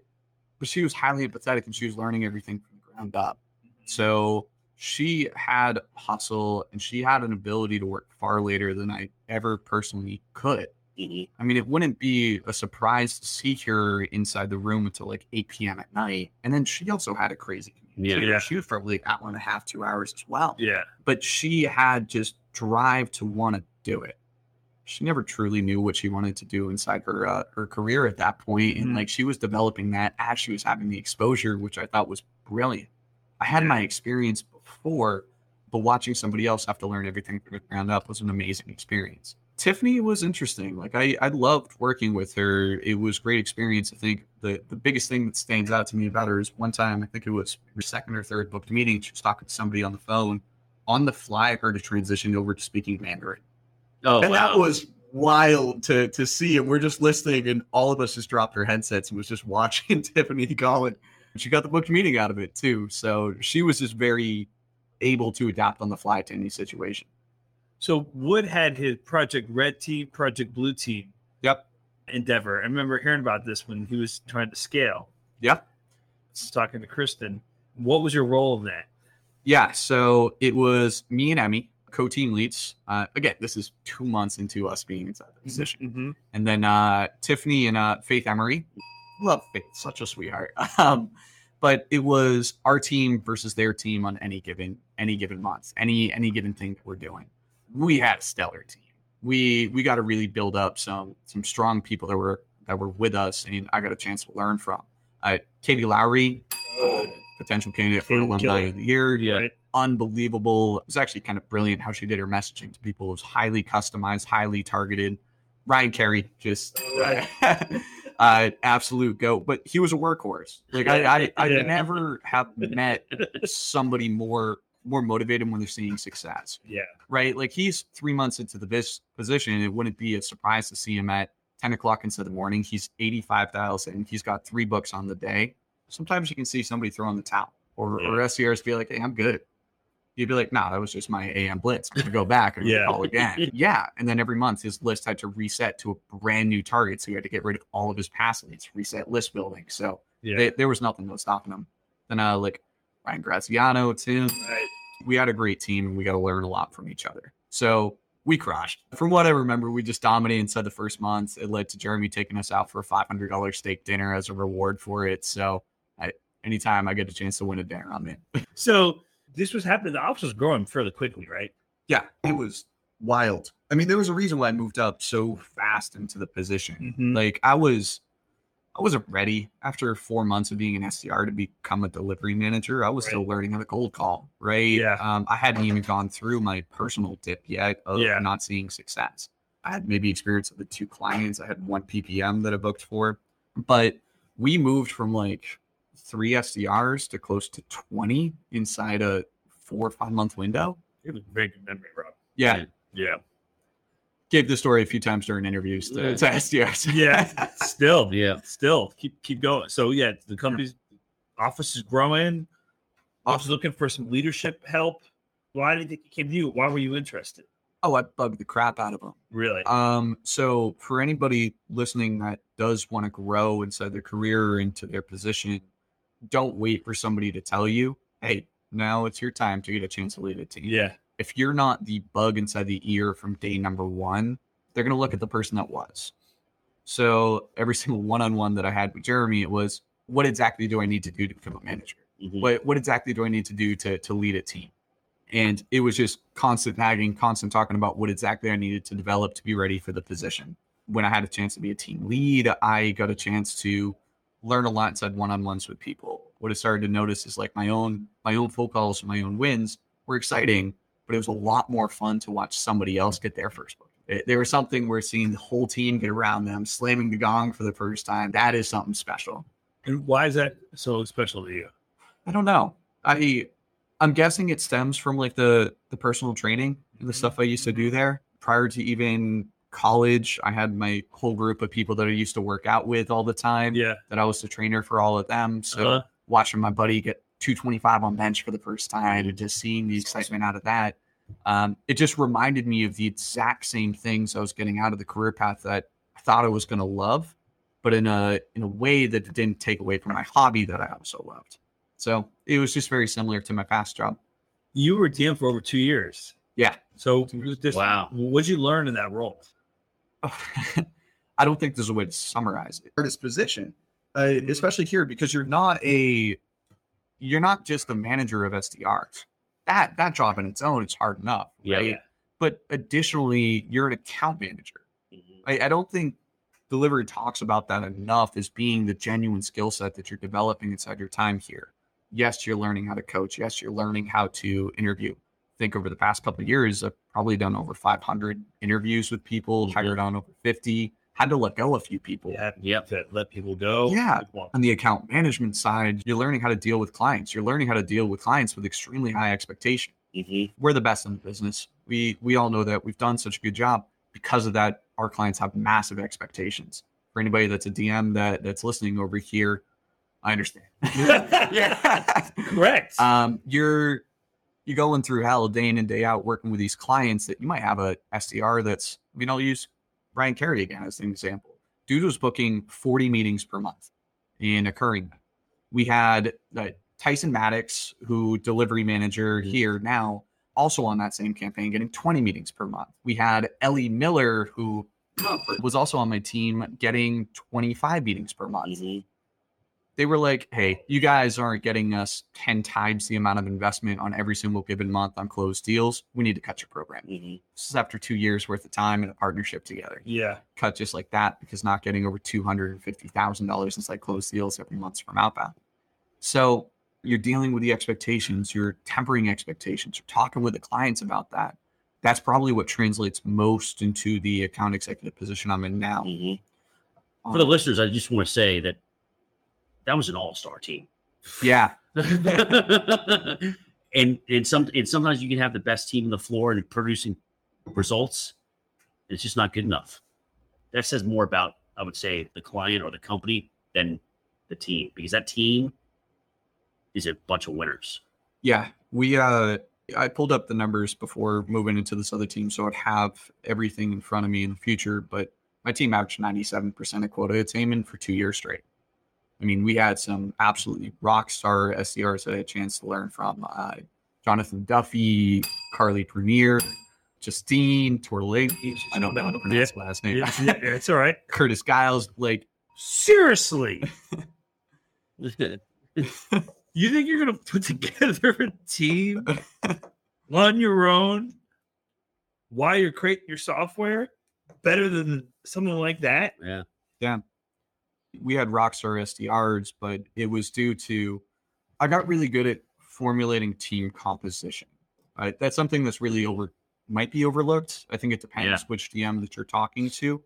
but she was highly empathetic and she was learning everything from the ground up. So she had hustle and she had an ability to work far later than I ever personally could. I mean, it wouldn't be a surprise to see her inside the room until like 8 p.m. at night. And then she also had a crazy commute. Yeah. Yeah. She was probably like hour and a half, two hours as well. yeah. But she had just drive to want to do it. She never truly knew what she wanted to do inside her uh, her career at that point, and Mhm. like she was developing that as she was having the exposure, which I thought was brilliant. I had my experience before, but watching somebody else have to learn everything from the ground up was an amazing experience. Tiffany was interesting. Like I, I loved working with her. It was great experience. I think the the biggest thing that stands out to me about her is one time I think it was her second or third booked meeting. She was talking to somebody on the phone. On the fly, heard a transition over to speaking Mandarin. Oh, and wow. that was wild to to see. And we're just listening, and all of us just dropped our headsets and was just watching Tiffany going. She got the booked meeting out of it too. So she was just very able to adapt on the fly to any situation. So Wood had his Project Red Team, Project Blue Team Yep. endeavor. I remember hearing about this when he was trying to scale. Yep. Talking to Kristen. What was your role in that? Yeah. So it was me and Emmy, co-team leads. Uh, again, this is two months into us being inside the position. Mm-hmm. and then uh, Tiffany and uh, Faith Emery. Love Faith, such a sweetheart. Um, but it was our team versus their team on any given any given month, any any given thing that we're doing. We had a stellar team. We we got to really build up some some strong people that were that were with us, and I got a chance to learn from. Uh, Katie Lowry, uh, potential candidate for Killer. alumni of the year Yeah. Right? unbelievable. It was actually kind of brilliant how she did her messaging to people. It was highly customized, highly targeted. Ryan Carey, just uh, absolute goat. But he was a workhorse. Like I, I, I Yeah. never have met somebody more more motivated when they're seeing success. Yeah. Right? Like he's three months into the vis- position. It wouldn't be a surprise to see him at ten o'clock into the morning. He's eighty five thousand. He's got three books on the day. Sometimes you can see somebody throwing the towel, or Yeah. or SDRs be like, "Hey, I'm good." You'd be like, "Nah, that was just my AM blitz. I'm gonna go back and Yeah. call again." yeah, and then every month his list had to reset to a brand new target, so he had to get rid of all of his past leads, reset list building. So Yeah. they, there was nothing that was stopping him. Then uh, like Ryan Graziano, Right. we had a great team and we got to learn a lot from each other. So we crushed. From what I remember, we just dominated inside the first month. It led to Jeremy taking us out for a $500 steak dinner as a reward for it. So I, anytime I get a chance to win a dinner, I'm in. So this was happening. The office was growing fairly quickly, right? Yeah, it was wild. I mean, there was a reason why I moved up so fast into the position. Mhm. Like I was, I wasn't ready after four months of being an SDR to become a delivery manager. I was still learning how to cold call. Right. Yeah. Um, I hadn't even gone through my personal dip yet of Yeah. not seeing success. I had maybe experience with two clients. I had one PPM that I booked for, but we moved from like three SDRs to close to 20 inside a four or five month window. It was a good memory, Rob. Yeah. Yeah. Gave the story a few times during interviews to, to SDRs. Yeah. Still. Yeah. Still keep keep going. So yeah, the company's office is growing. Office looking for some leadership help. Why did it came to you? Why were you interested? oh, I bugged the crap out of them. Really? Um, so for anybody listening that does want to grow inside their career or into their position, don't wait for somebody to tell you, hey, now it's your time to get a chance to lead a team. yeah. If you're not the bug inside the ear from day number one, they're gonna look at the person that was. So every single one-on-one that I had with Jeremy, it was what exactly do I need to do to become a manager? Mhm. what what exactly do I need to do to to lead a team? And it was just constant nagging, constant talking about what exactly I needed to develop to be ready for the position. When I had a chance to be a team lead, I got a chance to learn a lot inside one-on-ones with people. What I started to notice is like my own my own phone calls, my own wins were exciting, but it was a lot more fun to watch somebody else get their first book. There was something where seeing the whole team get around them, slamming the gong for the first time. That is something special. And why is that so special to you? I don't know. I I'm guessing it stems from like the the personal training and the stuff I used to do there prior to even college. I had my whole group of people that I used to work out with all the time. Yeah. That I was the trainer for all of them. So Uh-huh. watching my buddy get 225 on bench for the first time and just seeing the excitement out of that, um, it just reminded me of the exact same things I was getting out of the career path that I thought I was going to love, but in a in a way that didn't take away from my hobby that I also loved. So it was just very similar to my past job. You were DM for over two years. Yeah. So this, Wow. What did you learn in that role? I don't think there's a way to summarize it. Hardest position, uh, especially here, because you're not a, you're not just a manager of SDRs. That that job in its own is hard enough, Yeah. right? But additionally, you're an account manager. Mhm. I, I don't think delivery talks about that enough as being the genuine skill set that you're developing inside your time here. Yes, you're learning how to coach. Yes, you're learning how to interview. I think over the past couple of years, I've probably done over 500 interviews with people, Mhm. hired on over 50, had to let go a few people. You had Yep. to let people go. Yeah. On the account management side, you're learning how to deal with clients. You're learning how to deal with clients with extremely high expectation Mhm. we're the best in the business. We we all know that we've done such a good job because of that. Our clients have massive expectations. For anybody that's a DM that that's listening over here, I understand. yeah. Correct. Um, you're you're going through hell day in and day out working with these clients that you might have a SDR that's. I mean, I'll use Ryan Carey again as an example. Dude was booking 40 meetings per month in occurring. We had uh, Tyson Maddox, who delivery manager Mhm. here now, also on that same campaign, getting 20 meetings per month. We had Ellie Miller, who was also on my team, getting 25 meetings per month Mhm. They were like, hey, you guys aren't getting us 10 times the amount of investment on every single given month on closed deals. We need to cut your program. Mhm. This is after two years worth of time and a partnership together. yeah. Cut just like that because not getting over $250,000 inside closed deals every month from outbound. So you're dealing with the expectations, you're tempering expectations, you're talking with the clients about that. that's probably what translates most into the account executive position I'm in now. Mhm. For the listeners, I just want to say that that was an all-star team. yeah, and and some and sometimes you can have the best team on the floor and producing results. It's just not good enough. That says more about, I would say, the client or the company than the team, because that team is a bunch of winners. Yeah, we uh I pulled up the numbers before moving into this other team, so I'd have everything in front of me in the future. But my team averaged 97% of quota attainment for two years straight. I mean, we had some absolutely rock star SDRs that I had a chance to learn from. Uh, Jonathan Duffy, Carly Prunier, Justine Torlady. I don't know how to pronounce the last name. Yeah, yeah, it's all right. Curtis Giles. Like, Seriously, you think you're gonna put together a team on your own while you're creating your software better than something like that? Yeah. Yeah. We had rockstar SDRs, but it was due to I got really good at formulating team composition. Right? That's something that's really over might be overlooked. I think it depends Yeah. which DM that you're talking to,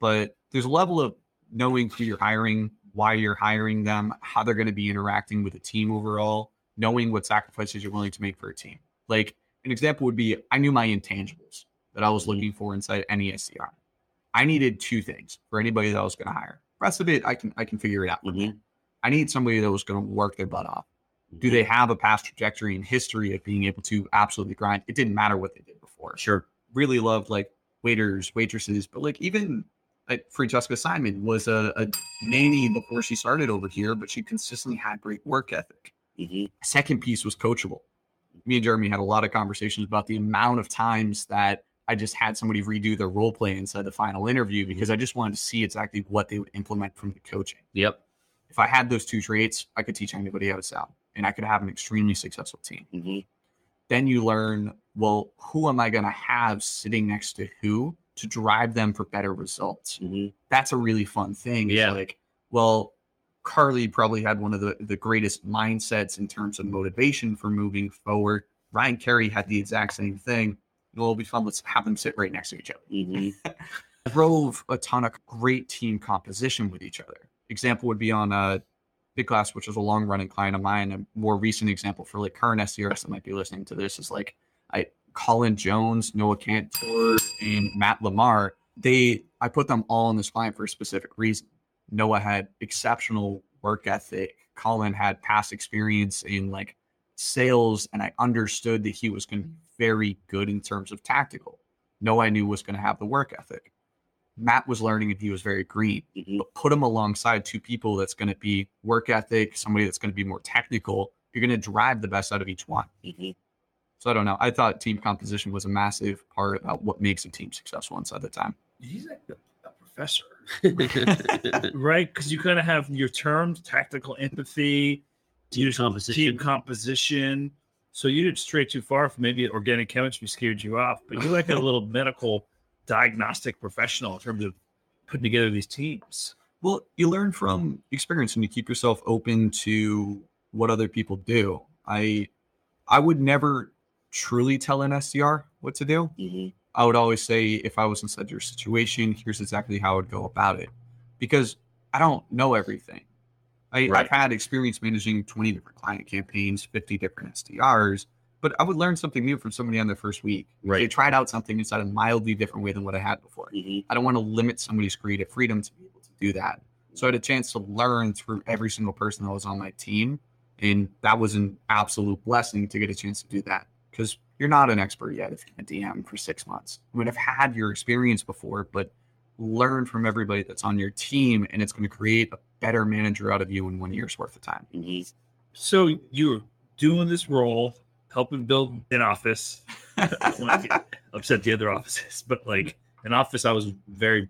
but there's a level of knowing who you're hiring, why you're hiring them, how they're going to be interacting with the team overall, knowing what sacrifices you're willing to make for a team. Like an example would be I knew my intangibles that I was looking for inside any SDR. I needed two things for anybody that I was going to hire. Rest of it, I can I can figure it out. Mhm. I need somebody that was going to work their butt off. Do they have a past trajectory and history of being able to absolutely grind? It didn't matter what they did before. Sure. Really loved like waiters, waitresses, but like even like Francesca Simon was a, a nanny before she started over here, but she consistently had great work ethic. Mhm. Second piece was coachable. Me and Jeremy had a lot of conversations about the amount of times that I just had somebody redo their role play inside the final interview because I just wanted to see exactly what they would implement from the coaching. Yep. If I had those two traits, I could teach anybody how to sell and I could have an extremely successful team. Mhm. Then you learn, well, who am I going to have sitting next to who to drive them for better results? Mhm. That's a really fun thing. It's Yeah. Like, well, Carly probably had one of the, the greatest mindsets in terms of motivation for moving forward. Ryan Carey had the exact same thing. It'll be fun. Let's have them sit right next to each other Mhm. drove a ton of great team composition with each other. Example would be on uh, Big Class, which is a long running client of mine. A more recent example for like current SDRs that might be listening to this is like I Colin Jones, Noah Cantor, and Matt Lamar. They I put them all in this client for a specific reason. Noah had exceptional work ethic. Colin had past experience in like sales, and I understood that he was going to be very good in terms of tactical. No, I knew was going to have the work ethic. Matt was learning and he was very green. Mhm. But put him alongside two people that's going to be work ethic, somebody that's going to be more technical. You're going to drive the best out of each one. Mhm. So I don't know. I thought team composition was a massive part about what makes a team successful inside the time. He's like a, a professor, right? Because you kind of have your terms, tactical empathy, Team your composition. team composition. So you didn't stray too far from maybe organic chemistry scared you off, but you're like a little medical diagnostic professional in terms of putting together these teams. Well, you learn from experience and you keep yourself open to what other people do. I I would never truly tell an SDR what to do. Mhm. I would always say if I was inside your situation, here's exactly how I would go about it. Because I don't know everything. I, Right. I've had experience managing 20 different client campaigns, 50 different SDRs, but I would learn something new from somebody on their first week. If They tried out something inside a mildly different way than what I had before. Mhm. I don't want to limit somebody's creative freedom to be able to do that. So I had a chance to learn through every single person that was on my team. And that was an absolute blessing to get a chance to do that because you're not an expert yet if you're a DM for six months. I mean, I've had your experience before, but learn from everybody that's on your team and it's going to create a better manager out of you in one year's worth of time. So you're doing this role, helping build an office. I want to get upset the other offices, but like an office I was very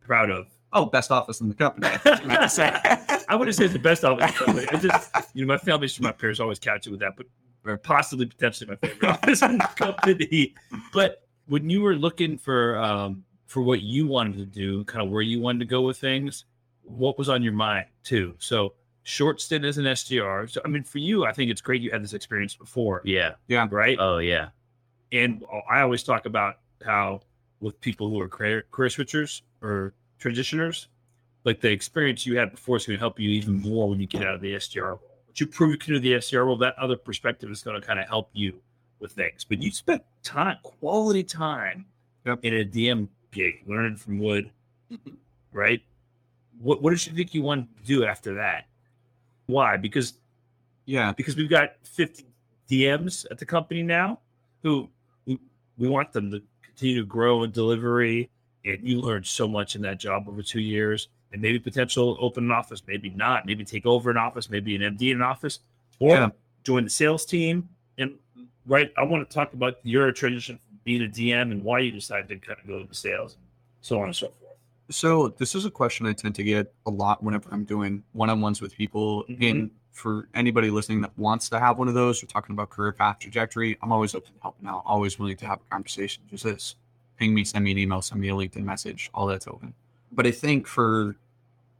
proud of. Oh, best office in the company. I was about to say. I wouldn't say it's the best office. in the company. It just, you know, my family, my parents always catch it with that, but possibly potentially my favorite office in the company. But when you were looking for um, for what you wanted to do, kind of where you wanted to go with things, what was on your mind too? So short stint as an SDR. So I mean, for you, I think it's great you had this experience before, Yeah. Yeah. right? Oh yeah. And I always talk about how with people who are career, career switchers or transitioners, like the experience you had before is going to help you even more when you get out of the SDR. What you prove you can do the SDR role, that other perspective is going to kind of help you with things. But you spent time, quality time Yep. in a DM gig, learning from Wood, mm-hmm. right? What what did you think you wanted to do after that? Why? Because Yeah. because we've got 50 DMs at the company now who we, we want them to continue to grow in delivery. And you learned so much in that job over two years, and maybe potential open an office, maybe not, maybe take over an office, maybe an MD in an office, or Yeah. join the sales team. And mm-hmm. right, I want to talk about your transition being a DM and why you decided to kind of go into sales, so on and so forth. So this is a question I tend to get a lot whenever I'm doing one-on-ones with people. Mhm. And for anybody listening that wants to have one of those, we're talking about career path trajectory. I'm always open to helping out. Always willing to have a conversation. Just this, ping me, send me an email, send me a LinkedIn message. All that's open. But I think for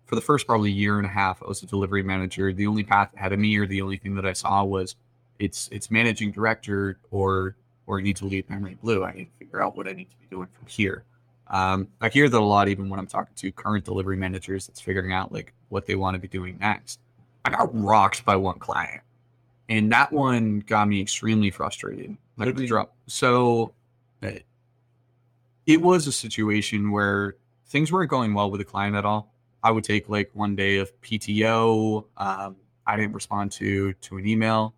for the first probably year and a half, I was a delivery manager. The only path ahead of me, or the only thing that I saw was it's it's managing director or or I need to lead Memory Blue. I need to figure out what I need to be doing from here. Um, I hear that a lot, even when I'm talking to current delivery managers that's figuring out like what they want to be doing next. I got rocked by one client, and that one got me extremely frustrated. Like drop. So uh, it was a situation where things weren't going well with the client at all. I would take like one day of PTO. Um, I didn't respond to to an email.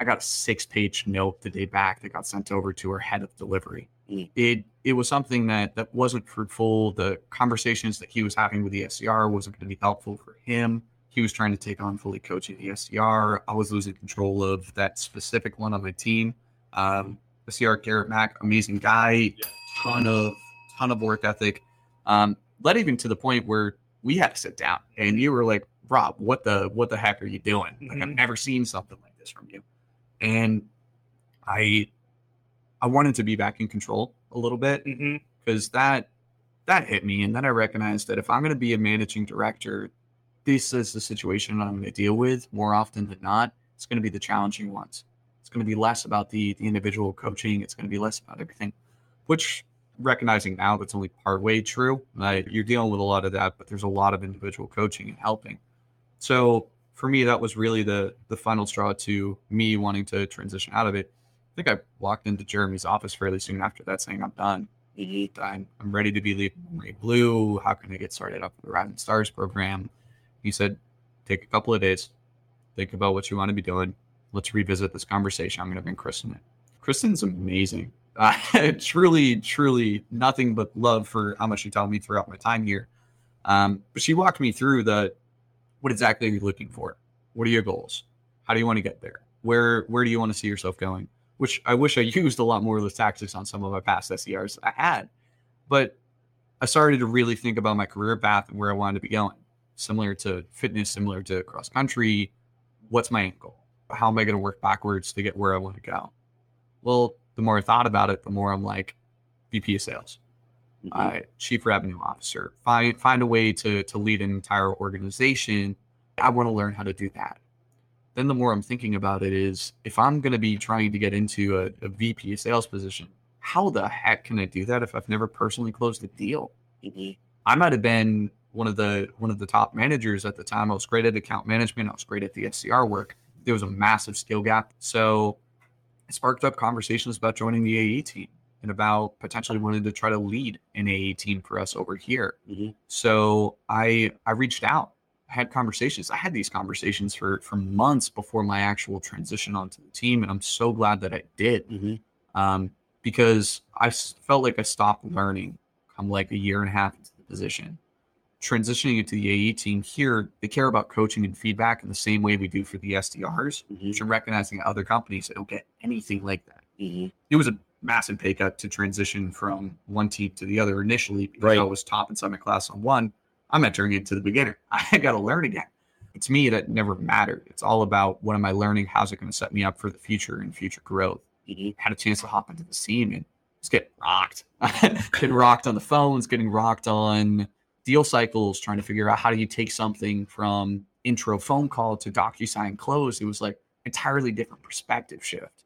I got a six page note the day back that got sent over to our head of delivery. Mm. It it was something that that wasn't fruitful. The conversations that he was having with the SDR wasn't going to be helpful for him. He was trying to take on fully coaching the SDR. I was losing control of that specific one on my team. Um, SDR Garrett Mack, amazing guy, ton of ton of work ethic. Um, led even to the point where we had to sit down and you were like, Rob, what the what the heck are you doing? Like I've Mhm. never seen something like this from you. And I I wanted to be back in control a little bit Mm-hmm. because that that hit me and then i recognized that if i'm going to be a managing director this is the situation i'm going to deal with more often than not. It's going to be the challenging ones. It's going to be less about the the individual coaching. It's going to be less about everything which recognizing now that's only part way true like you're dealing with a lot of that but there's a lot of individual coaching and helping. So for me that was really the the final straw to me wanting to transition out of it i think i walked into jeremy's office fairly soon after that saying i'm done I'm, I'm ready to be leaving Memory Blue. How can I get started up with the Rising Stars program? He said, take a couple of days, think about what you want to be doing. Let's revisit this conversation. I'm going to bring Kristen in. Kristen's amazing. Uh, truly, truly nothing but love for how much she taught me throughout my time here. Um, but she walked me through the what exactly are you looking for? What are your goals? How do you want to get there? Where where do you want to see yourself going? which I wish I used a lot more of those tactics on some of my past SDRs I had. But I started to really think about my career path and where I wanted to be going. Similar to fitness, similar to cross country. What's my end goal? How am I going to work backwards to get where I want to go? Well, the more I thought about it, the more I'm like, VP of sales, Mm-hmm. uh, chief revenue officer. Find find a way to to lead an entire organization. I want to learn how to do that then the more I'm thinking about it is if I'm going to be trying to get into a, a VP sales position, how the heck can I do that if I've never personally closed a deal? Mhm. I might have been one of the one of the top managers at the time. I was great at account management. I was great at the SDR work. There was a massive skill gap. So it sparked up conversations about joining the AE team and about potentially wanting to try to lead an AE team for us over here. Mhm. So I I reached out I had conversations. I had these conversations for for months before my actual transition onto the team, and I'm so glad that I did Mhm. um, because I felt like I stopped learning. I'm like a year and a half into the position, transitioning into the AE team here, they care about coaching and feedback in the same way we do for the SDRs, Mhm. which I'm recognizing other companies that don't get anything like that. Mhm. It was a massive pay cut to transition from one team to the other initially because Right. I was top inside my class on one. I'm entering into the beginner. I got to learn again. But to me, that never mattered. It's all about what am I learning? How's it going to set me up for the future and future growth? Mhm. Had a chance to hop into the scene and just get rocked. getting rocked on the phones, getting rocked on deal cycles, trying to figure out how do you take something from intro phone call to DocuSign close. It was like entirely different perspective shift.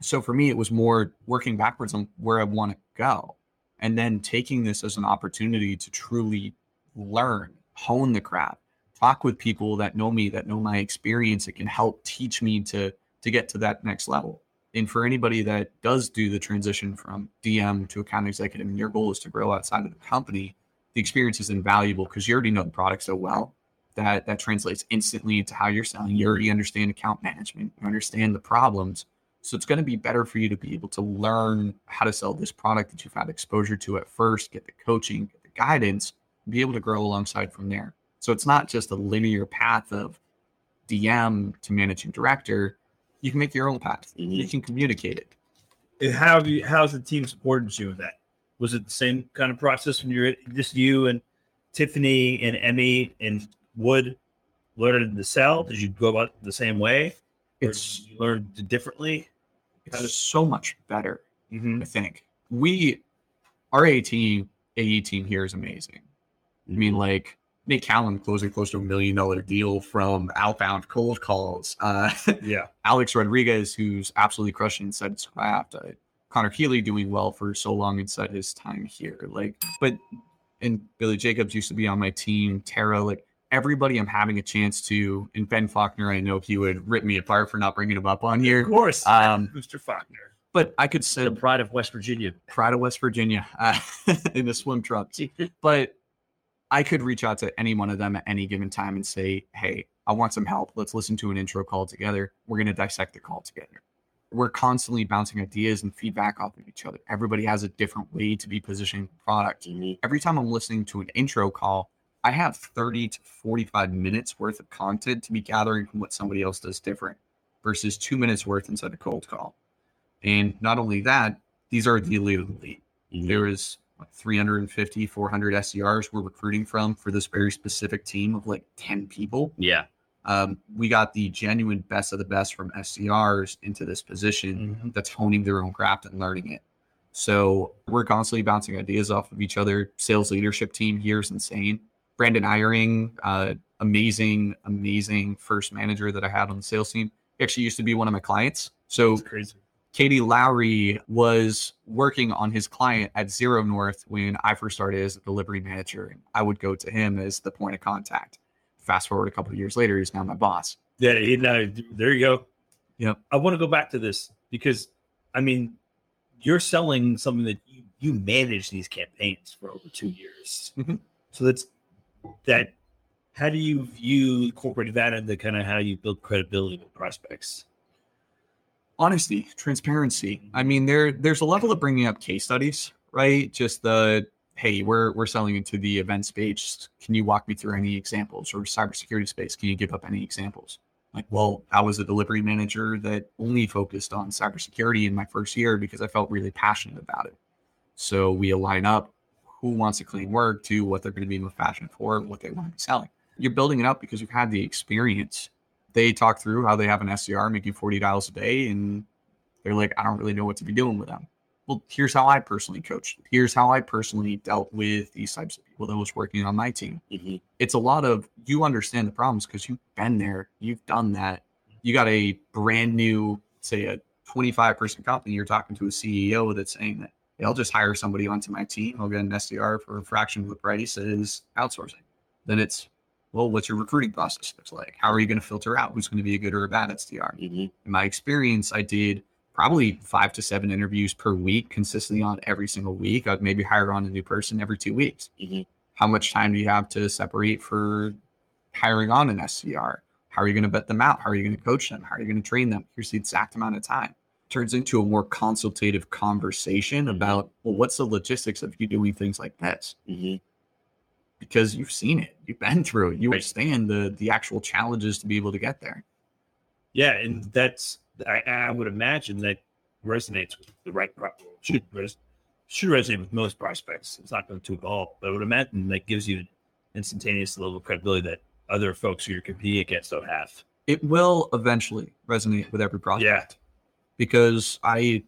So for me, it was more working backwards on where I want to go and then taking this as an opportunity to truly learn, hone the craft, talk with people that know me, that know my experience, that can help teach me to to get to that next level. And for anybody that does do the transition from DM to account executive, and your goal is to grow outside of the company, the experience is invaluable because you already know the product so well that that translates instantly into how you're selling. You already understand account management, you understand the problems. So it's going to be better for you to be able to learn how to sell this product that you've had exposure to at first, get the coaching, get the guidance, be able to grow alongside from there. So it's not just a linear path of DM to managing director. You can make your own path. Mhm. You can communicate it. And how have you? How's the team supported you with that? Was it the same kind of process when you're just you and Tiffany and Emmy and Wood learning to sell? Did you go about it the same way? It's learned differently. it's so much better. Mm-hmm. I think we, our A team, AE team here is amazing. I mean, like Nate Callum closing close to a million dollar deal from outbound cold calls. Uh, Yeah. Alex Rodriguez, who's absolutely crushing inside his craft. Uh, Connor Keeley doing well for so long inside his time here. Like, but and Billy Jacobs used to be on my team. Tara, like everybody, I'm having a chance to. And Ben Faulkner, I know he would rip me apart for not bringing him up on here. Of course. Um, Mr. Faulkner. But I could say the pride of West Virginia. pride of West Virginia uh, in the swim trunks. But I could reach out to any one of them at any given time and say, "Hey, I want some help. Let's listen to an intro call together. We're going to dissect the call together." We're constantly bouncing ideas and feedback off of each other. Everybody has a different way to be positioning the product. Mhm. Every time I'm listening to an intro call, I have 30 to 45 minutes worth of content to be gathering from what somebody else does different versus two minutes worth inside a cold call. And not only that, these are the elite elite. Mhm. There is what, 350, 400 SDRs we're recruiting from for this very specific team of like 10 people. Yeah. Um, we got the genuine best of the best from SDRs into this position Mhm. that's honing their own craft and learning it. So we're constantly bouncing ideas off of each other. Sales leadership team here is insane. Brandon Eyring, uh, amazing, amazing first manager that I had on the sales team. He actually used to be one of my clients. So It's crazy. Katie Lowry was working on his client at ZeroNorth when I first started as a delivery manager. And I would go to him as the point of contact. Fast forward a couple of years later, he's now my boss. Yeah, he, no, there you go. Yep. I want to go back to this because, I mean, you're selling something that you, you manage these campaigns for over two years. Mhm. So that's that. How do you view incorporating that into kind of how you build credibility with prospects? honesty, transparency. Mm-hmm. I mean, there there's a level of bringing up case studies, right? Just the hey, we're we're selling into the event space. Can you walk me through any examples or cybersecurity space? Can you give up any examples? Like, well, I was a delivery manager that only focused on cybersecurity in my first year because I felt really passionate about it. So we align up who wants to clean work to what they're going to be in the fashion for, what they want to be selling. You're building it up because you've had the experience they talk through how they have an SDR making 40 dials a day and they're like, I don't really know what to be doing with them. Well, here's how I personally coached. Here's how I personally dealt with these types of people that was working on my team. Mhm. It's a lot of you understand the problems because you've been there, you've done that. You got a brand new, say a 25 person company, you're talking to a CEO that's saying that "Hey, I'll just hire somebody onto my team. I'll get an SDR for a fraction of the price as outsourcing. Then it's well, what's your recruiting process looks like? How are you going to filter out who's going to be a good or a bad SDR? Mhm. In my experience, I did probably five to seven interviews per week, consistently on every single week. I'd maybe hire on a new person every two weeks. Mhm. How much time do you have to separate for hiring on an SDR? How are you going to vet them out? How are you going to coach them? How are you going to train them? Here's the exact amount of time. Turns into a more consultative conversation about, well, what's the logistics of you doing things like this? Mhm. because you've seen it, you've been through it, you Right. understand the the actual challenges to be able to get there. Yeah, and that's I, I would imagine that resonates with the right should should resonate with most prospects. It's not going to evolve, but I would imagine that gives you an instantaneous level of credibility that other folks who you're competing against don't have. It will eventually resonate with every prospect. Yeah. Because I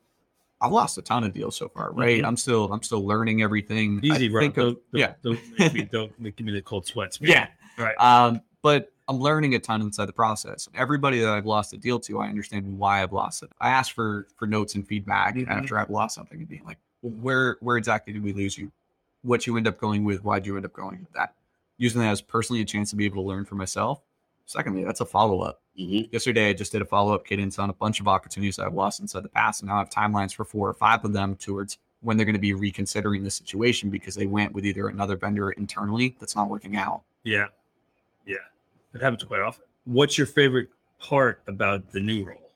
I've lost a ton of deals so far. Right, Mhm. I'm still I'm still learning everything. Easy, I Rob. think of- Don't, yeah, don't, make me, don't give me the cold sweats. man. yeah. Right. Um, but I'm learning a ton inside the process. Everybody that I've lost a deal to, I understand why I've lost it. I ask for for notes and feedback Mhm. after I've lost something and being like, well, where where exactly did we lose you? What you end up going with? Why'd you end up going with that? Using that as personally a chance to be able to learn for myself. Secondly, that's a follow up. Mhm. Yesterday, I just did a follow up cadence on a bunch of opportunities I've lost inside the past, and now I have timelines for four or five of them towards when they're going to be reconsidering the situation because they went with either another vendor internally that's not working out. Yeah. Yeah. It happens quite often. What's your favorite part about the new role?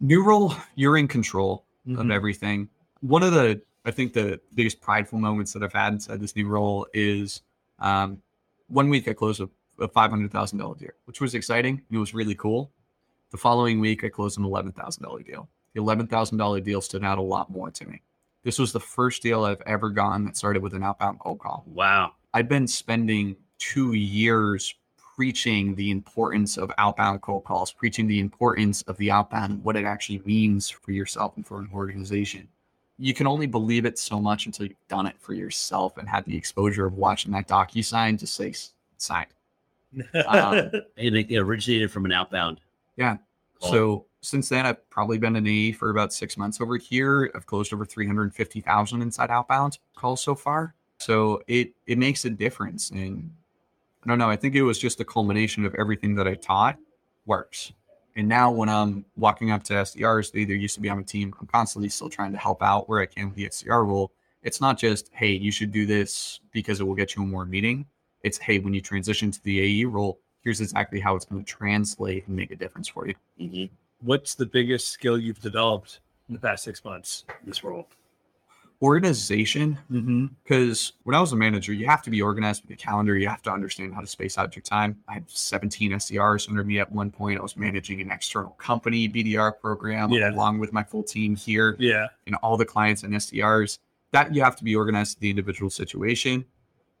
New role, you're in control of Mhm. everything. One of the, I think, the biggest prideful moments that I've had inside this new role is um, one week I closed a, a five hundred thousand dollar deal, which was exciting. It was really cool. The following week, I closed an eleven thousand dollar deal. The eleven thousand dollar deal stood out a lot more to me. This was the first deal I've ever gotten that started with an outbound cold call. Wow. I've been spending two years preaching the importance of outbound cold calls, preaching the importance of the outbound and what it actually means for yourself and for an organization. You can only believe it so much until you've done it for yourself and had the exposure of watching that DocuSign just say signed. Um, And it originated from an outbound. Yeah. Cool. So since then, I've probably been an AE for about six months over here. I've closed over 350,000 inside outbound calls so far. So it it makes a difference. And I don't know. I think it was just a culmination of everything that I taught works. And now when I'm walking up to SDRs, they either used to be on a team. I'm constantly still trying to help out where I can with the SDR role. It's not just, hey, you should do this because it will get you a more meeting. It's, hey, when you transition to the AE role, here's exactly how it's going to translate and make a difference for you. Mhm. What's the biggest skill you've developed in the past six months in this role? Organization, Mm-hmm. because when I was a manager, you have to be organized with your calendar. You have to understand how to space out your time. I had 17 SDRs under me at one point. I was managing an external company BDR program Yeah. along with my full team here Yeah. and all the clients and SDRs. That you have to be organized to the individual situation.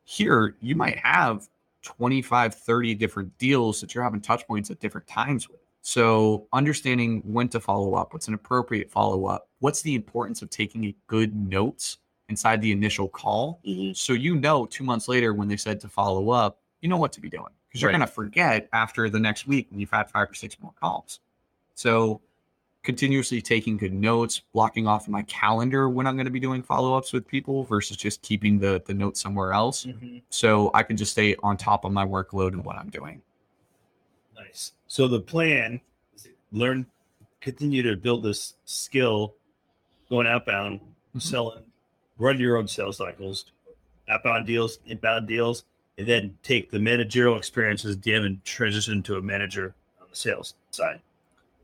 Here, you might have 25, 30 different deals that you're having touch points at different times with. So, understanding when to follow up, what's an appropriate follow up, what's the importance of taking a good notes inside the initial call. Mhm. So, you know, two months later when they said to follow up, you know what to be doing because you're Right. going to forget after the next week when you've had five or six more calls. So, continuously taking good notes, blocking off my calendar when I'm going to be doing follow ups with people versus just keeping the, the notes somewhere else. Mm-hmm. So I can just stay on top of my workload and what I'm doing. Nice. So the plan is learn, continue to build this skill, going outbound, selling, run your own sales cycles, outbound deals, inbound deals, and then take the managerial experiences, DM and transition to a manager on the sales side.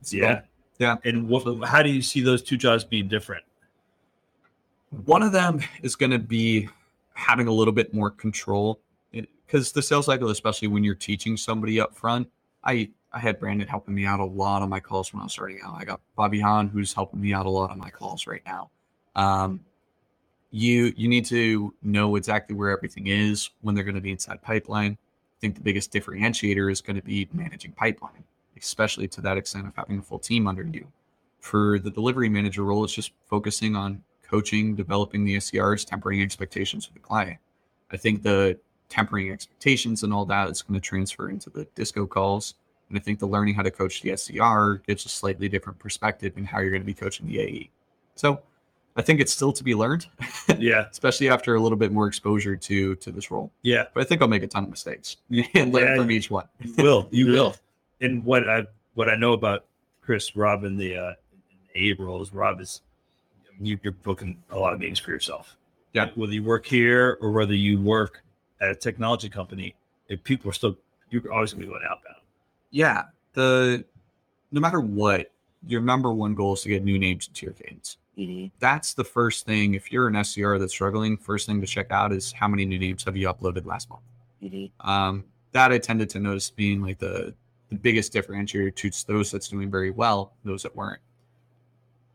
Yeah. Yeah. And what, how do you see those two jobs being different? One of them is going to be having a little bit more control because the sales cycle, especially when you're teaching somebody up front, I I had Brandon helping me out a lot on my calls when I was starting out. I got Bobby Hahn who's helping me out a lot on my calls right now. Um, you you need to know exactly where everything is when they're going to be inside pipeline. I think the biggest differentiator is going to be managing pipeline, especially to that extent of having a full team under you. For the delivery manager role, it's just focusing on coaching, developing the SDRs, tempering expectations with the client. I think the tempering expectations and all that is going to transfer into the disco calls. And I think the learning how to coach the SDR gives a slightly different perspective in how you're going to be coaching the AE. So I think it's still to be learned, Yeah. especially after a little bit more exposure to to this role. Yeah. But I think I'll make a ton of mistakes and learn Yeah. from each one. You will. You will. And what I what I know about Chris, Rob, in the uh, A role is Rob is you, you're booking a lot of meetings for yourself. Yeah. Whether you work here or whether you work at a technology company, if people are still you're always gonna be going outbound. Yeah. The no matter what, your number one goal is to get new names into your cadence. Mhm. That's the first thing. If you're an SDR that's struggling, first thing to check out is how many new names have you uploaded last month. Mhm. Um, that I tended to notice being like the the biggest differentiator to those that's doing very well, those that weren't.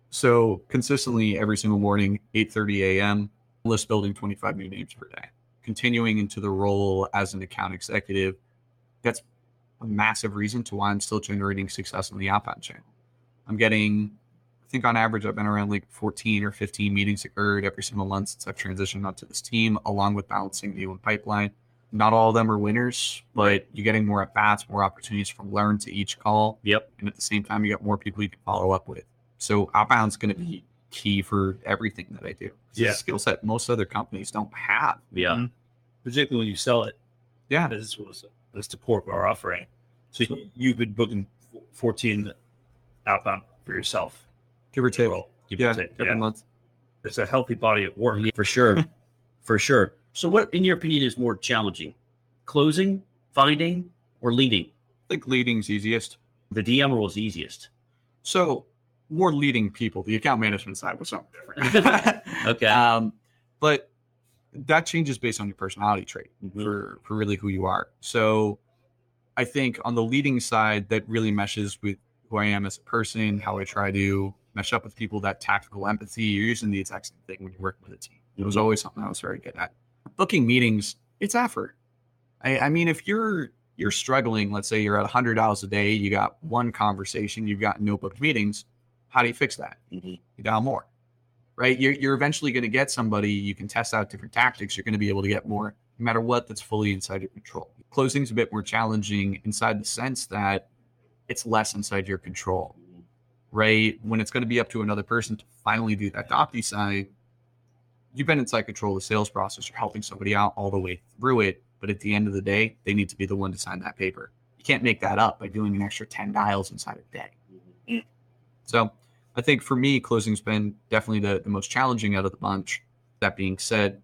So consistently every single morning, 8:30 a.m., list building 25 new names per day. Continuing into the role as an account executive, that's a massive reason to why I'm still generating success on the outbound channel. I'm getting, I think on average, I've been around like 14 or 15 meetings occurred every single month since I've transitioned onto this team, along with balancing the and pipeline. Not all of them are winners, but you're getting more at bats, more opportunities from learn to each call. Yep. And at the same time, you got more people you can follow up with. So outbound's going to be key for everything that I do. It's Yeah. a skill set most other companies don't have. Yeah. Mhm. particularly when you sell it. Yeah. This was that's the core of our offering. So you- you've been booking 14 outbound for yourself. Give or take. Give Yeah. or take. Every Yeah. month. It's a healthy body of work. For sure. For sure. So, what, in your opinion, is more challenging? Closing, finding, or leading? I think leading's easiest. The DM role is easiest. So more leading people. The account management side was something different. Okay. Um, but that changes based on your personality trait Mhm. for for really who you are. So I think on the leading side, that really meshes with who I am as a person, how I try to mesh up with people, that tactical empathy. You're using the exact same thing when you're working with a team. It was always something I was very good at. Booking meetings, it's effort. I, I mean, if you're you're struggling, let's say you're at 100 hours a day, you got one conversation, you've got no booked meetings. How do you fix that? Mhm. You dial more, right? You're, you're eventually going to get somebody. You can test out different tactics. You're going to be able to get more, no matter what. That's fully inside your control. Closing's a bit more challenging inside the sense that it's less inside your control, right? When it's going to be up to another person to finally do that DocuSign, you've been inside control of the sales process. You're helping somebody out all the way through it. But at the end of the day, they need to be the one to sign that paper. You can't make that up by doing an extra 10 dials inside a day. Mm-hmm. So I think for me, closing's been definitely the, the most challenging out of the bunch. That being said,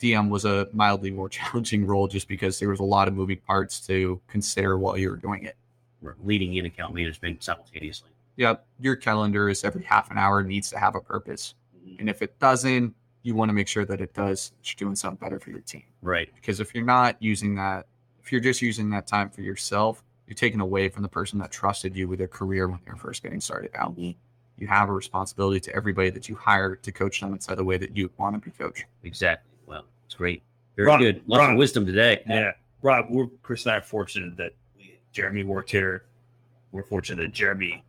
DM was a mildly more challenging role just because there was a lot of moving parts to consider while you were doing it. Or leading in account management simultaneously. Yep, your calendar is every half an hour needs to have a purpose. Mm-hmm. And if it doesn't, you want to make sure that it does. that You're doing something better for your team. Right. Because if you're not using that, if you're just using that time for yourself, you're taking away from the person that trusted you with their career when they were first getting started out. You have a responsibility to everybody that you hire to coach them inside the way that you want to be coached. Exactly. Well, it's great. Very Ron- good. Lots Ron- of wisdom today. Yeah. Rob, we're Chris and I are fortunate that we, Jeremy worked here. We're fortunate that Jeremy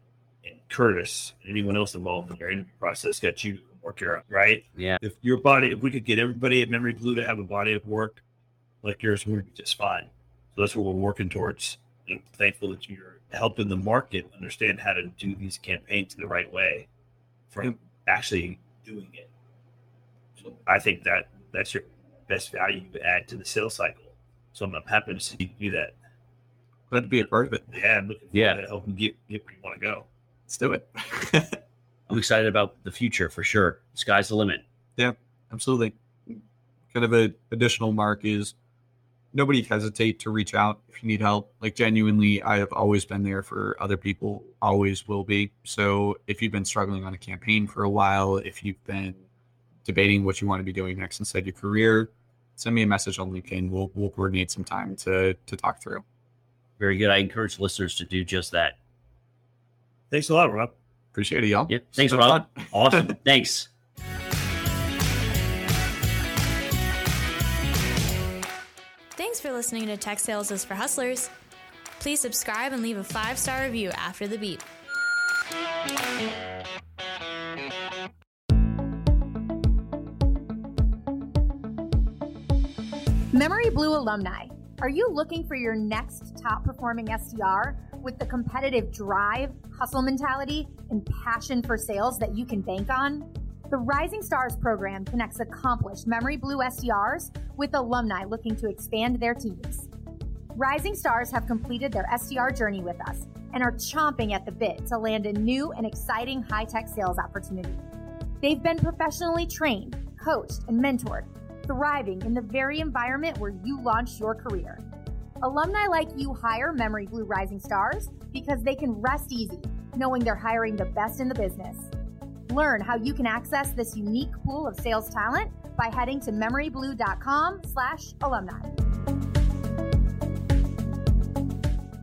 and Curtis and anyone else involved in their interview process got you to work here, right? Yeah. If your body, if we could get everybody at Memory Blue to have a body of work like yours, we'd be just fine. So that's what we're working towards. And I'm thankful that you're helping the market understand how to do these campaigns the right way for actually doing it. So I think that that's your best value to add to the sales cycle. So I'm happy to see you do that. Glad to be a part of it. Yeah, I'm looking forward Yeah. to helping get, get where you want to go. Let's do it. I'm excited about the future for sure. Sky's the limit. Yeah, absolutely. Kind of a additional mark is nobody hesitate to reach out if you need help. Like genuinely, I have always been there for other people, always will be. So if you've been struggling on a campaign for a while, if you've been debating what you want to be doing next inside your career, send me a message on LinkedIn. We'll we'll coordinate some time to to talk through. Very good. I encourage listeners to do just that. Thanks a lot, Rob. Appreciate it, y'all. Yeah. Thanks, So Rob. fun. Awesome. Thanks. Thanks for listening to Tech Sales is for Hustlers. Please subscribe and leave a five star review after the beep. Memory Blue alumni, are you looking for your next top performing SDR with the competitive drive, hustle mentality, and passion for sales that you can bank on? The Rising Stars program connects accomplished Memory Blue SDRs with alumni looking to expand their teams. Rising Stars have completed their SDR journey with us and are chomping at the bit to land a new and exciting high tech sales opportunity. They've been professionally trained, coached, and mentored, thriving in the very environment where you launched your career. Alumni like you hire Memory Blue Rising Stars because they can rest easy, knowing they're hiring the best in the business. Learn how you can access this unique pool of sales talent by heading to memoryblue.com slash alumni.